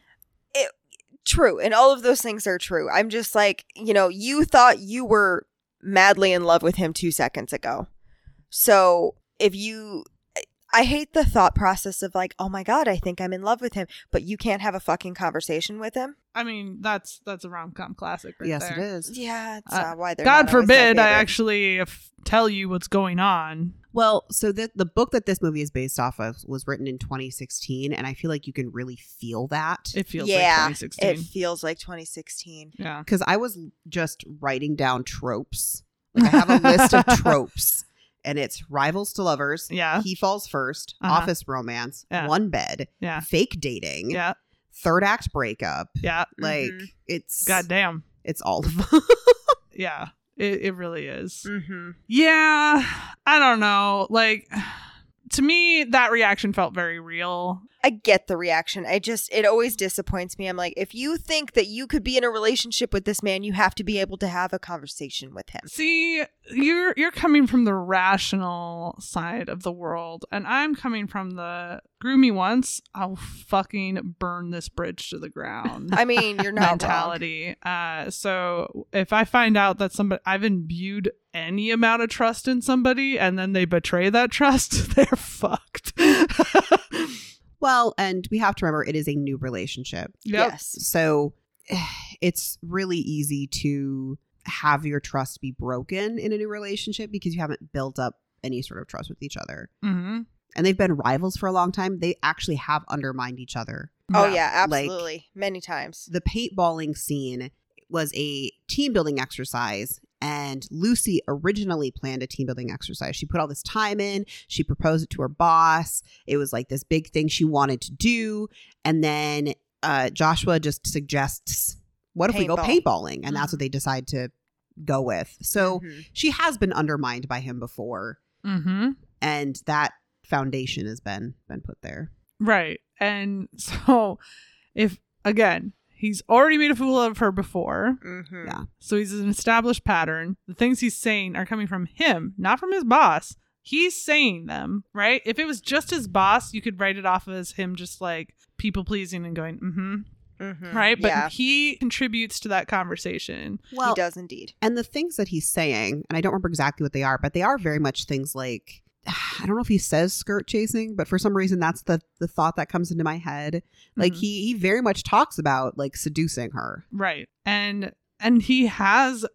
True. And all of those things are true. I'm just like, you know, you thought you were madly in love with him two seconds ago. So if you. I hate the thought process of like, oh my God, I think I'm in love with him, but you can't have a fucking conversation with him. I mean, that's that's a rom com classic right yes, there. it is. Yeah, it's Uh, not why they're God not forbid I actually f- tell you what's going on. Well, so the the book that this movie is based off of was written in 2016, and I feel like you can really feel that It feels yeah, like 2016. it feels like 2016. yeah. because I was just writing down tropes. Like I have a list of tropes, and it's rivals to lovers. Yeah. he falls 1st Uh-huh. office romance, Yeah. one bed, Yeah. fake dating, Yeah. third act breakup. Yeah. Like Mhm. it's Goddamn. it's all of them. Yeah. It, it really is. Mm-hmm. Yeah. I don't know. Like, to me, that reaction felt very real. I get the reaction. I just, it always disappoints me. I'm like, if you think that you could be in a relationship with this man, you have to be able to have a conversation with him. See, you're you're coming from the rational side of the world, and I'm coming from the grew me once, I'll fucking burn this bridge to the ground. I mean, you're not mentality. Uh, so if I find out that somebody I've imbued any amount of trust in somebody and then they betray that trust, they're fucked. well, and we have to remember it is a new relationship. Yep. Yes. So it's really easy to have your trust be broken in a new relationship because you haven't built up any sort of trust with each other. hmm And they've been rivals for a long time. They actually have undermined each other. Oh, yeah, Like- absolutely. Many times. The paintballing scene was a team building exercise. And Lucy originally planned a team building exercise. She put all this time in. She proposed it to her boss. It was like this big thing she wanted to do. And then uh, Joshua just suggests, what if we go paintballing? And that's what they decide to go with. So Mhm. she has been undermined by him before. hmm And that foundation has been been put there. Right. And so if again, he's already made a fool of her before. Mhm. Yeah. So he's an established pattern. The things he's saying are coming from him, not from his boss. He's saying them, right? If it was just his boss, you could write it off as him just like people pleasing and going, mm-hmm. Mhm. Right? But yeah, he contributes to that conversation. he does indeed. And the things that he's saying, and I don't remember exactly what they are, but they are very much things like I don't know if he says skirt chasing, but for some reason that's the the thought that comes into my head. Like Mhm. he he very much talks about like seducing her. Right. And and he has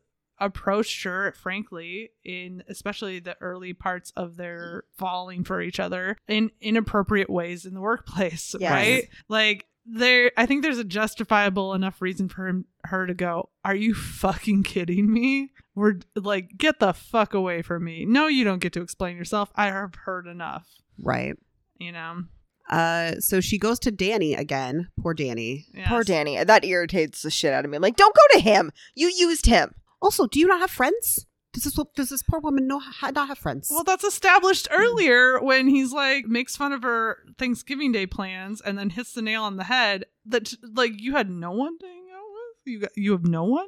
approached her frankly in especially the early parts of their falling for each other in inappropriate ways in the workplace, Yes. right? Like there I think there's a justifiable enough reason for him her to go, "Are you fucking kidding me?" We're like, "Get the fuck away from me." No, you don't get to explain yourself. I have heard enough, Right. you know. Uh so she goes to Danny again. Poor Danny. Poor Danny. That irritates the shit out of me. I'm like, don't go to him. You used him. Also, do you not have friends? Does this does this poor woman know ha- not have friends? Well, that's established earlier when he's like makes fun of her Thanksgiving Day plans and then hits the nail on the head. That like you had no one to hang out with. You got you have no one,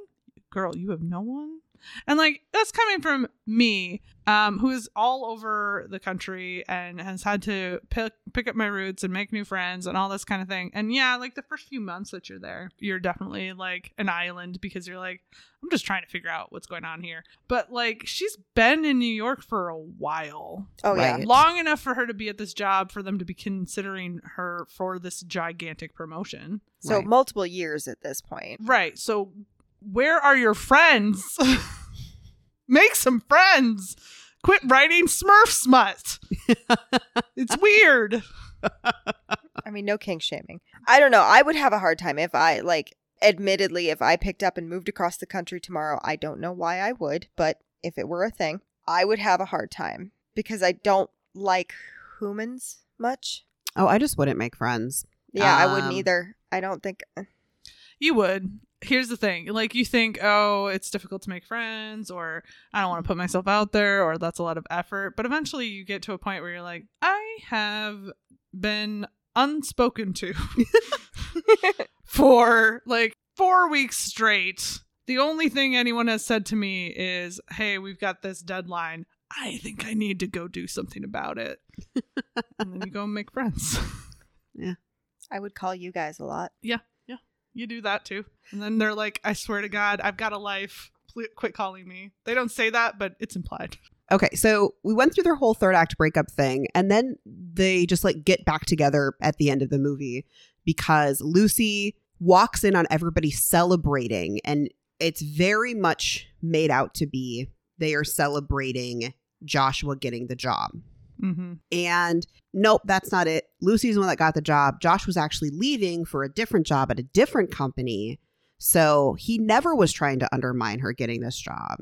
girl. You have no one. And like that's coming from me, um, who is all over the country and has had to pick pick up my roots and make new friends and all this kind of thing. And yeah, like the first few months that you're there, you're definitely like an island because you're like, I'm just trying to figure out what's going on here. But like she's been in New York for a while. Oh yeah. Long enough for her to be at this job for them to be considering her for this gigantic promotion. So Right. multiple years at this point. Right. So where are your friends? Make some friends. Quit writing Smurf smut. it's weird. I mean, no kink shaming. I don't know. I would have a hard time if I like. Admittedly, if I picked up and moved across the country tomorrow, I don't know why I would, but if it were a thing, I would have a hard time because I don't like humans much. oh, I just wouldn't make friends. Yeah, I wouldn't Um, either. I don't think. You would. Here's the thing. Like you think, oh, it's difficult to make friends or I don't want to put myself out there or that's a lot of effort, but eventually you get to a point where you're like, I have been unspoken to for like 4 weeks straight. The only thing anyone has said to me is, "Hey, we've got this deadline. I think I need to go do something about it." and then you go and make friends. Yeah. I would call you guys a lot. You do that too. And then they're like, I swear to God, I've got a life. Please quit calling me. They don't say that, but it's implied. Okay, so we went through their whole third act breakup thing, and then they just like get back together at the end of the movie because Lucy walks in on everybody celebrating, and it's very much made out to be they are celebrating Joshua getting the job. Mm-hmm. And nope, that's not it. Lucy's the one that got the job. Josh was actually leaving for a different job at a different company. So he never was trying to undermine her getting this job.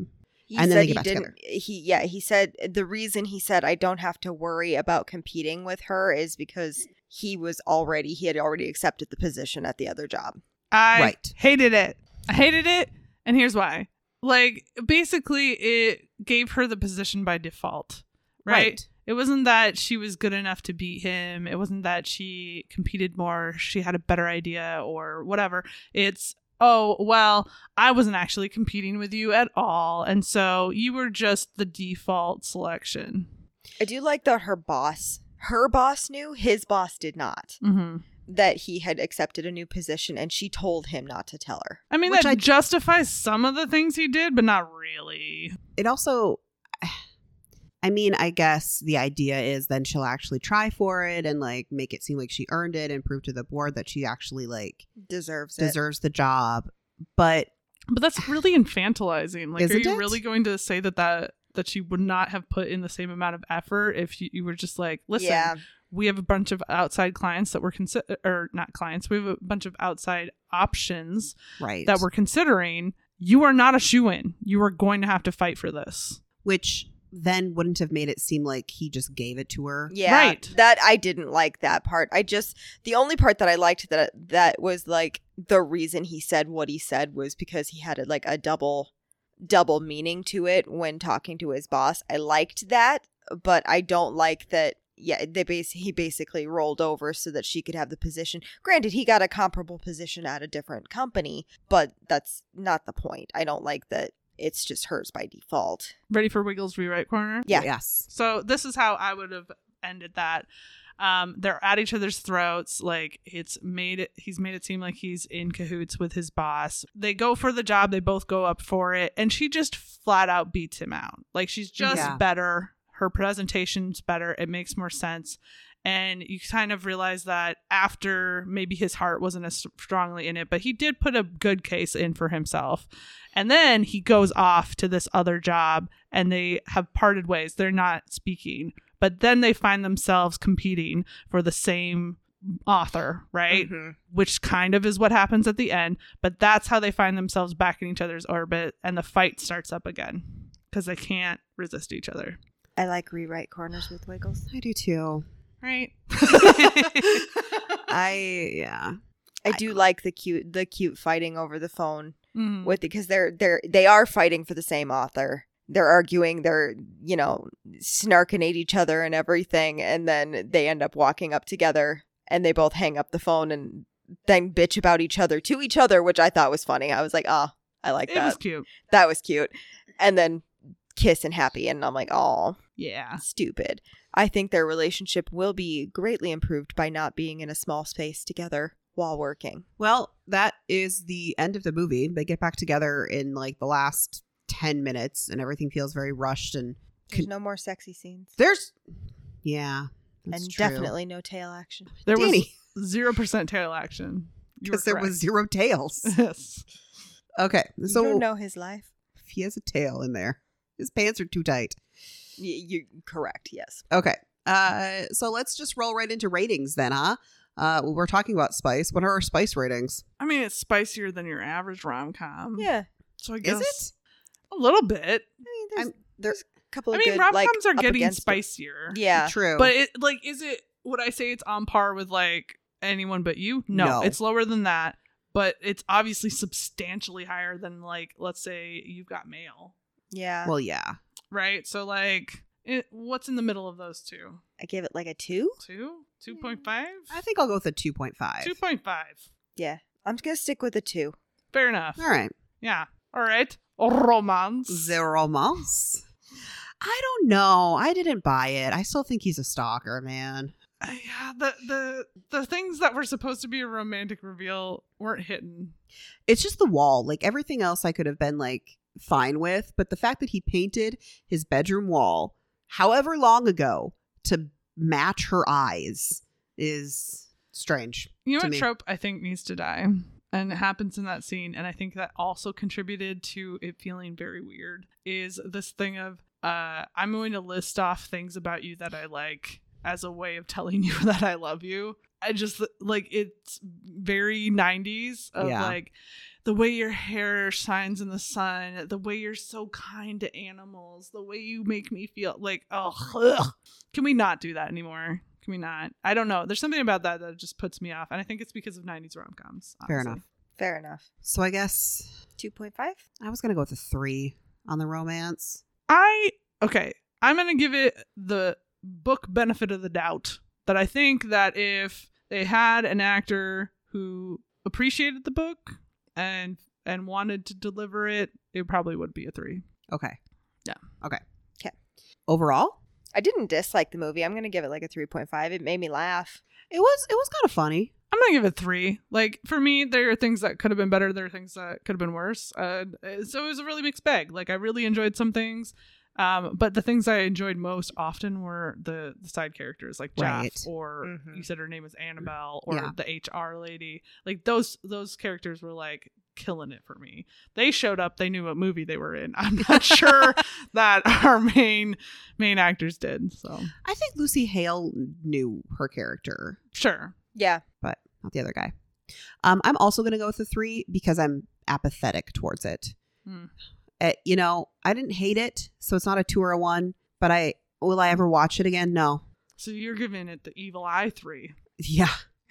He And then said they get he back didn't. together. He yeah. He said the reason he said I don't have to worry about competing with her is because he was already he had already accepted the position at the other job. I Right. hated it. I hated it. And here's why. Like, basically, it gave her the position by default, right? It wasn't that she was good enough to beat him. It wasn't that she competed more. She had a better idea or whatever. It's, oh, well, I wasn't actually competing with you at all. And so you were just the default selection. I do like that her boss, her boss knew, his boss did not. Mm-hmm. That he had accepted a new position, and she told him not to tell her. I mean, Which that I- justifies some of the things he did, but not really. it also i mean i guess the idea is then she'll actually try for it and like make it seem like she earned it and prove to the board that she actually like Deserves it. deserves the job but But that's really infantilizing. Like, are you it? really going to say that that that she would not have put in the same amount of effort if you, you were just like, listen, yeah, we have a bunch of outside clients that we're consider or not clients, we have a bunch of outside options right that we're considering. You are not a shoe in. You are going to have to fight for this. which then wouldn't have made it seem like he just gave it to her yeah. Right. That I didn't like that part. I just the only part that I liked that that was like the reason he said what he said was because he had a, like a double double meaning to it when talking to his boss. I liked that, but I don't like that. Yeah, they base he basically rolled over so that she could have the position. Granted, he got a comparable position at a different company, but that's not the point. I don't like that it's just hers by default. Ready for Wiggles rewrite corner? Yeah. yes So this is how I would have ended that. Um, they're at each other's throats. Like it's made it. He's made it seem like he's in cahoots with his boss. They go for the job. They both go up for it, and she just flat out beats him out. Like she's just Yeah. better. Her presentation's better. It makes more sense. And you kind of realize that after maybe his heart wasn't as strongly in it, but he did put a good case in for himself. And then he goes off to this other job and they have parted ways. They're not speaking, but then they find themselves competing for the same author, right? Mhm. Which kind of is what happens at the end, but that's how they find themselves back in each other's orbit and the fight starts up again because they can't resist each other. I like rewrite corners with Wiggles. i do too Right? i yeah I I- do like the cute the cute fighting over the phone Mhm. with because they're they're they are fighting for the same author. they're arguing, they're, you know, snarking at each other and everything. And then they end up walking up together and they both hang up the phone and then bitch about each other to each other, which I thought was funny. I was like, oh, I like it that. was cute. that was cute. And then kiss and happy. And I'm like, oh, Yeah. stupid. I think their relationship will be greatly improved by not being in a small space together while working. Well, that is the end of the movie. They get back together in like the last 10 minutes and everything feels very rushed and There's no more sexy scenes. there's yeah. that's and true. definitely no tail action. There Danny, was zero percent tail action. Because there was zero tails. yes. Okay. you So don't know his life. he has a tail in there. His pants are too tight. Y- you correct, yes. Okay. Uh so let's just roll right into ratings then, huh? Uh we're talking about spice. What are our spice ratings? I mean, it's spicier than your average rom com. Yeah. So I Is guess it? a little bit. I mean, there's, there's a couple I mean, good, rom like, coms are getting against it. spicier. Yeah. True. But it like is it would I say it's on par with like anyone but you? No, No. it's lower than that. But it's obviously substantially higher than like let's say you've got mail, Yeah. well, yeah. Right? So like it, what's in the middle of those two? I gave it like a two. Two? 2.5? I think I'll go with a 2.5. 2.5. Yeah. I'm just going to stick with a two. Fair enough. All right. Yeah. All right. Romance. The romance. I don't know. I didn't buy it. I still think he's a stalker, man. Uh, yeah, the the the things that were supposed to be a romantic reveal weren't hitting. It's just the wall. Like everything else I could have been like fine with, but the fact that he painted his bedroom wall however long ago to match her eyes is strange. You know what me. trope I think needs to die? And it happens in that scene, and I think that also contributed to it feeling very weird. Is this thing of uh, I'm going to list off things about you that I like as a way of telling you that I love you. I just like it's very 90s of Yeah. like the way your hair shines in the sun, the way you're so kind to animals, the way you make me feel like oh, ugh. can we not do that anymore? Can we not? I don't know. There's something about that that just puts me off, and I think it's because of 90s rom coms. Fair enough. Fair enough. So I guess 2.5? I was gonna go with a three on the romance. I okay. I'm gonna give it the book benefit of the doubt that I think that if they had an actor who appreciated the book and and wanted to deliver it, it probably would be a three. Okay. Yeah. Okay. Okay. Overall, I didn't dislike the movie. I'm going to give it like a 3.5. It made me laugh. it was it was kind of funny. I'm gonna give it three. Like for me, there are things that could have been better. There are things that could have been worse. Uh, so it was a really mixed bag. Like I really enjoyed some things, um, but the things I enjoyed most often were the, the side characters, like Jeff, Right. or Mhm. you said her name was Annabelle, or Yeah. the HR lady. Like those those characters were like killing it for me. They showed up. They knew what movie they were in. I'm not sure that our main main actors did. So I think Lucy Hale knew her character, sure. Yeah. but not the other guy. Um, I'm also gonna go with the three because I'm apathetic towards it. Hmm. Uh, you know, I didn't hate it, so it's not a two or a one. But I will I ever watch it again? No. So you're giving it the evil eye three. Yeah.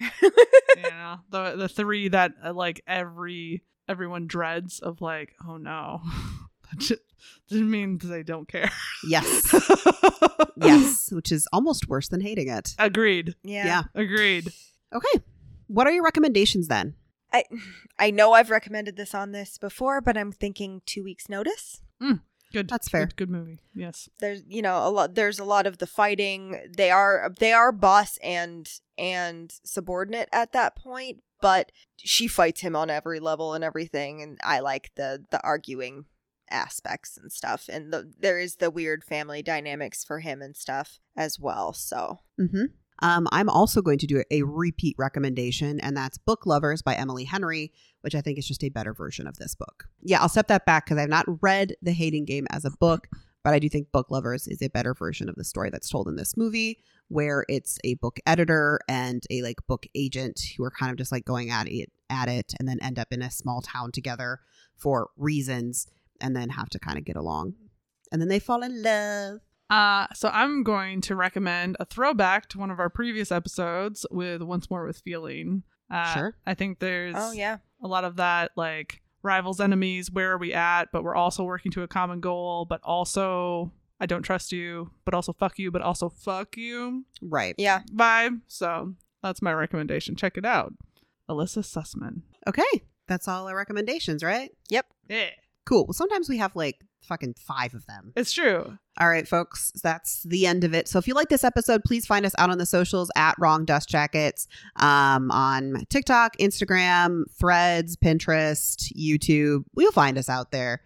yeah the the three that uh, like every everyone dreads of like oh no that just, just means they don't care Yes. yes. Which is almost worse than hating it. agreed Yeah. Yeah. agreed Okay. What are your recommendations then? I I know I've recommended this on this before, but I'm thinking two weeks notice. good That's fair. good, good movie yes There's you know a lot. There's a lot of the fighting. They are they are boss and and subordinate at that point, but she fights him on every level and everything. And I like the the arguing aspects and stuff. And the there is the weird family dynamics for him and stuff as well. So Mm-hmm. Um, I'm also going to do a repeat recommendation, and that's Book Lovers by Emily Henry, which I think is just a better version of this book. Yeah, I'll step that back because I've not read The Hating Game as a book, but I do think Book Lovers is a better version of the story that's told in this movie, where it's a book editor and a like book agent who are kind of just like going at it at it and then end up in a small town together for reasons and then have to kind of get along. And then they fall in love. Uh so i'm going to recommend a throwback to one of our previous episodes with once more with feeling uh Sure. i think there's oh yeah, a lot of that like rivals, enemies, where are we at? But we're also working to a common goal, but also I don't trust you, but also fuck you, but also fuck you Right. Yeah. vibe. So that's my recommendation. Check it out. Elissa Sussman. Okay. That's all our recommendations, right? Yep. Yeah. Cool. Well, sometimes we have like fucking five of them. It's true. All right, folks, that's the end of it. So if you like this episode, please find us out on the socials at Wrong Dust Jackets um, on TikTok, Instagram, Threads, Pinterest, YouTube. You'll find us out there.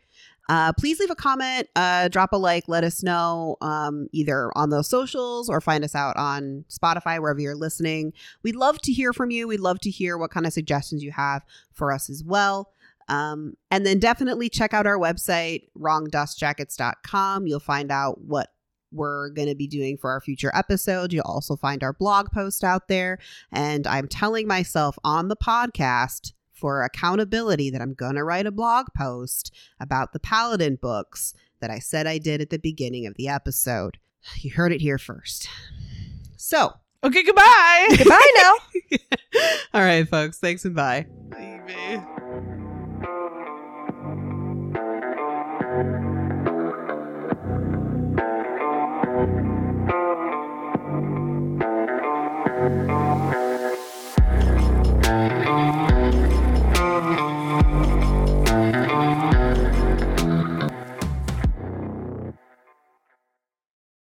Uh, please leave a comment, uh, drop a like, let us know um, either on those socials or find us out on Spotify, wherever you're listening. We'd love to hear from you. We'd love to hear what kind of suggestions you have for us as well. Um, and then definitely check out our website, wrongdustjackets.com. You'll find out what we're going to be doing for our future episode. You'll also find our blog post out there. And I'm telling myself on the podcast for accountability that I'm going to write a blog post about the Paladin books that I said I did at the beginning of the episode. You heard it here first. So, Okay, goodbye. Goodbye now. all right, folks. Thanks and bye. Baby.